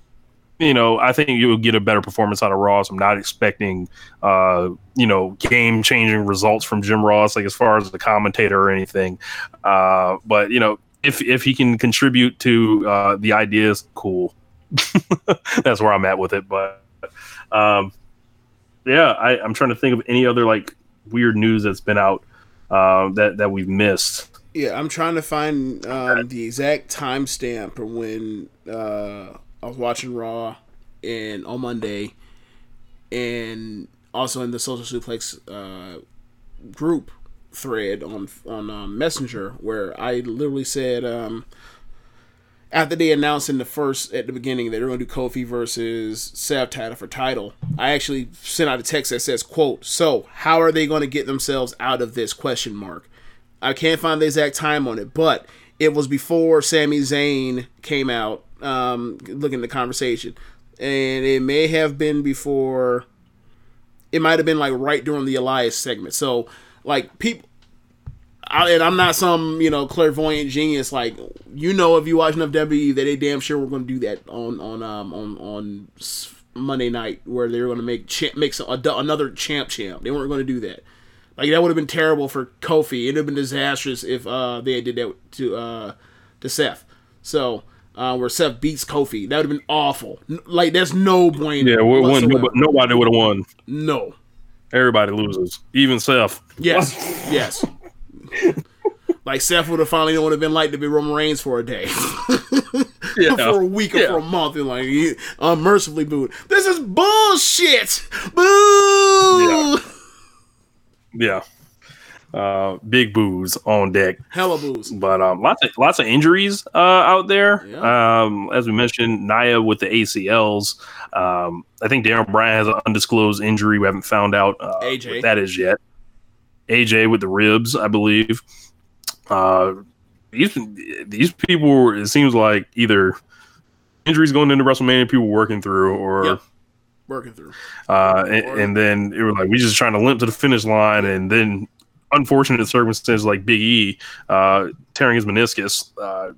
you know, I think you'll get a better performance out of Ross. I'm not expecting, uh, you know, game changing results from Jim Ross, like as far as the commentator or anything. Uh, but you know, if if he can contribute to uh, the ideas, cool. That's where I'm at with it. But um, yeah, I, I'm trying to think of any other like weird news that's been out uh, that that we've missed. Yeah, I'm trying to find um, the exact timestamp for when uh, I was watching Raw and on Monday, and also in the Social Suplex uh, group thread on on um, Messenger where I literally said um, after they announced in the first at the beginning that they're going to do Kofi versus Seth title for title. I actually sent out a text that says, "quote So how are they going to get themselves out of this question mark?" I can't find the exact time on it, but it was before Sami Zayn came out. Um, looking at the conversation, and it may have been before. It might have been like right during the Elias segment. So like people I, and I'm not some you know clairvoyant genius. Like you know, if you watch enough WWE, that they damn sure we're going to do that on on um on on Monday night, where they're going to make champ, make some, another champ champ. They weren't going to do that. Like that would have been terrible for Kofi. It'd have been disastrous if uh they did that to uh to Seth. So uh, where Seth beats Kofi, that would have been awful. Like there's no blame. Yeah, nobody, nobody would have won. No, everybody loses, even Seth. Yes, yes. like Seth would have finally known what it been like to be Roman Reigns for a day, yeah. for a week or yeah. for a month, and like he unmercifully booed. This is bullshit. Boo. Yeah. yeah. Uh, big booze on deck. Hella booze. But um, lots of lots of injuries uh, out there. Yeah. Um, as we mentioned, Nia with the ACLs. Um, I think Daniel Bryan has an undisclosed injury. We haven't found out uh, AJ. what that is yet. AJ with the ribs, I believe. Uh, these these people, it seems like either injuries going into WrestleMania, people working through, or yep. working through. Uh, and, and, then it was like we just trying to limp to the finish line, and then unfortunate circumstances like Big E uh, tearing his meniscus uh,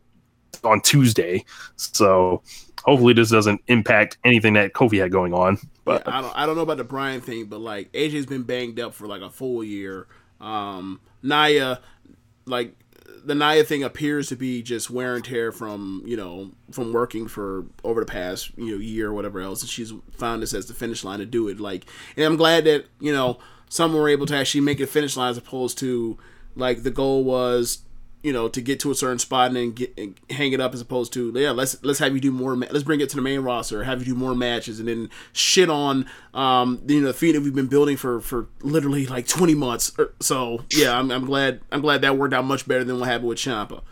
on Tuesday. So hopefully this doesn't impact anything that Kofi had going on. But yeah, I don't I don't know about the Bryan thing, but like AJ's been banged up for like a full year. Um, Nia, like the Nia thing appears to be just wear and tear from you know from working for over the past you know year or whatever else, and she's found this as the finish line to do it. Like, and I'm glad that you know some were able to actually make it finish line as opposed to like the goal was you know, to get to a certain spot and then get and hang it up as opposed to yeah, let's let's have you do more. let's bring it to the main roster, have you do more matches, and then shit on um you know the feed that we've been building for for literally like twenty months. So yeah, I'm, I'm glad I'm glad that worked out much better than what happened with Ciampa.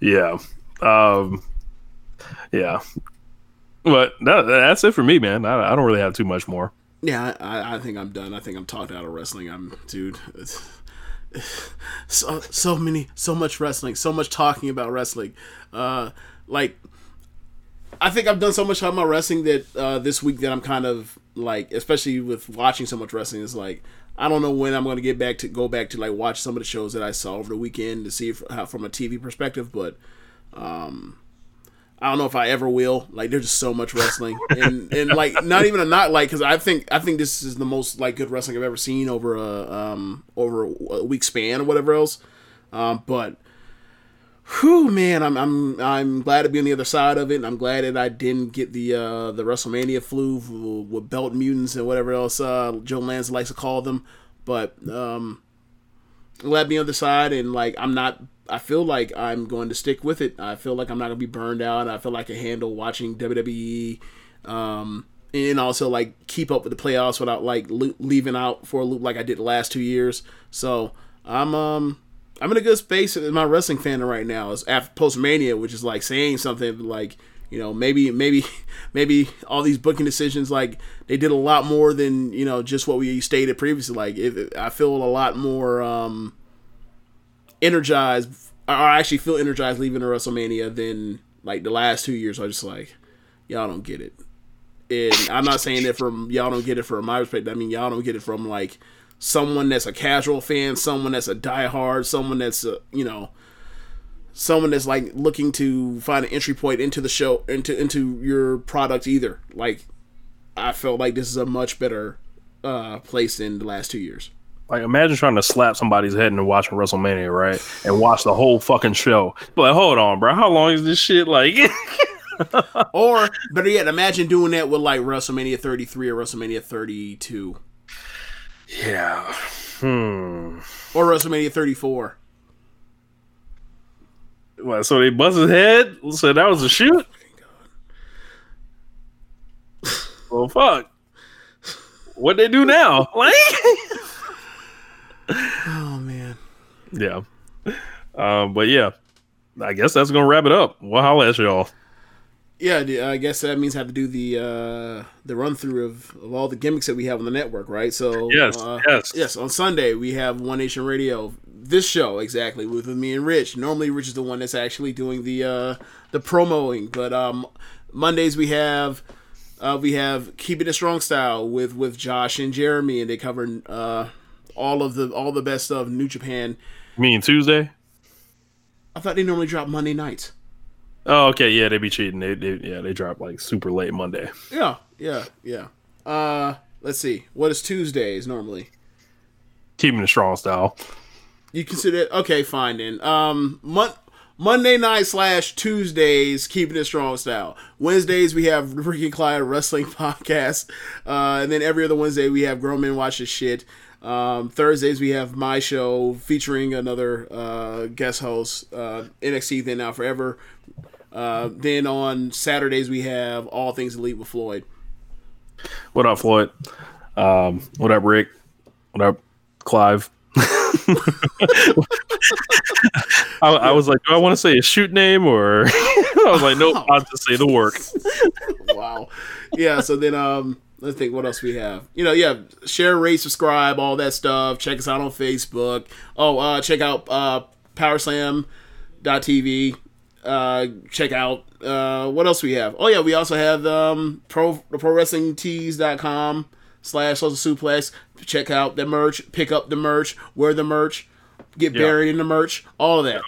Yeah, um, yeah, but that, that's it for me, man. I, I don't really have too much more. Yeah, I, I think I'm done. I think I'm talked out of wrestling. I'm dude. So so many so much wrestling so much talking about wrestling. Uh like i think i've done so much about my wrestling that uh this week that i'm kind of like especially with watching so much wrestling is like i don't know when i'm going to get back to go back to like watch some of the shows that i saw over the weekend to see if, how from a tv perspective but um I don't know if I ever will. Like, there's just so much wrestling, and and like not even a not like because I think I think this is the most like good wrestling I've ever seen over a um over a week span or whatever else. Um, but whew, man, I'm I'm I'm glad to be on the other side of it. And I'm glad that I didn't get the uh the WrestleMania flu with belt mutants and whatever else uh Joe Lanza likes to call them. But um, glad to be on the side, and like I'm not I feel like I'm going to stick with it. I feel like I'm not going to be burned out. I feel like I can handle watching WWE, um, and also like keep up with the playoffs without like leaving out for a loop like I did the last two years. So I'm um I'm in a good space in my wrestling fandom right now. It's after post mania, which is like saying something like you know maybe maybe maybe all these booking decisions like they did a lot more than you know just what we stated previously. Like if I feel a lot more. um energized, or I actually feel energized leaving a WrestleMania than like the last two years. I just like, y'all don't get it. And I'm not saying that from y'all don't get it from my perspective. I mean, y'all don't get it from like someone that's a casual fan, someone that's a diehard, someone that's a, you know, someone that's like looking to find an entry point into the show into into your product either. Like I felt like this is a much better uh place than the last two years. Like imagine trying to slap somebody's head and watching WrestleMania, right? And watch the whole fucking show. But like, hold on, bro. How long is this shit? Like or better yet, imagine doing that with like WrestleMania 33 or WrestleMania 32. Yeah. Hmm. Or WrestleMania 34. What, so they bust his head? So that was a shoot? well, fuck. What they do now? Like, oh man. yeah. Um, but yeah, I guess that's gonna wrap it up. We'll holla at y'all. Yeah, I guess that means I have to do the uh, the run through of, of all the gimmicks that we have on the network, right? So Yes, uh, yes. yes. On Sunday we have One Nation Radio. This show exactly with, with me and Rich. Normally Rich is the one that's actually doing the uh, the promoing, but um, Mondays we have uh, we have Keeping It Strong Style with with Josh and Jeremy, and they cover uh, all of the all the best of New Japan. You mean Tuesday? I thought they normally drop Monday nights. Oh, okay. Yeah, they be cheating. They, they yeah, they drop like super late Monday. Yeah, yeah, yeah. Uh, let's see. What is Tuesdays normally? Keeping the strong style. You consider it okay? Fine then. Um, mon- Monday night slash Tuesdays, keeping it strong style. Wednesdays we have Ricky and Clive Wrestling Podcast, uh, and then every other Wednesday we have Grown Men Watch This Shit. Um, Thursdays we have my show featuring another uh, guest host, uh, NXT Then Now Forever. Uh, then on Saturdays we have All Things Elite with Floyd. What up, Floyd? Um, what up, Rick? What up, Clive? I, I was like, do I want to say a shoot name or I was like, nope, I'll just say the work. wow. Yeah, so then um let's think what else we have. You know, yeah, share, rate, subscribe, all that stuff. Check us out on Facebook. Oh, uh check out uh powerslam.tv. Uh check out uh what else we have? Oh yeah, we also have um pro the pro wrestling tees.com slash social suplex. Check out the merch, pick up the merch, wear the merch, get Yeah. buried in the merch, all of that.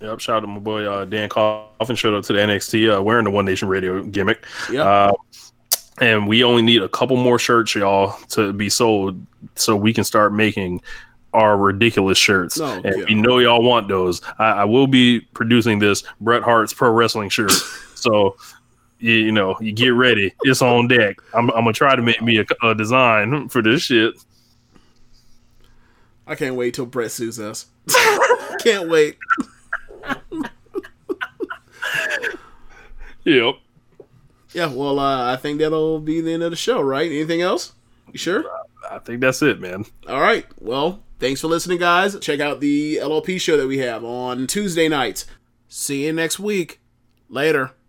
Yep, shout out to my boy uh, Dan Coffin. Showed up to the NXT uh, wearing the One Nation Radio gimmick. Yep. Uh, and we only need a couple more shirts, y'all, to be sold so we can start making our ridiculous shirts. Oh, and yeah. we know y'all want those. I, I will be producing this Bret Hart's Pro Wrestling shirt. so, you, you know, you get ready. It's on deck. I'm, I'm going to try to make me a, a design for this shit. I can't wait till Bret sues us. can't wait. Yep. Yeah, well, uh, I think that'll be the end of the show, right? Anything else? You sure? I think that's it, man. All right. Well, thanks for listening, guys. Check out the LLP show that we have on Tuesday nights. See you next week. Later.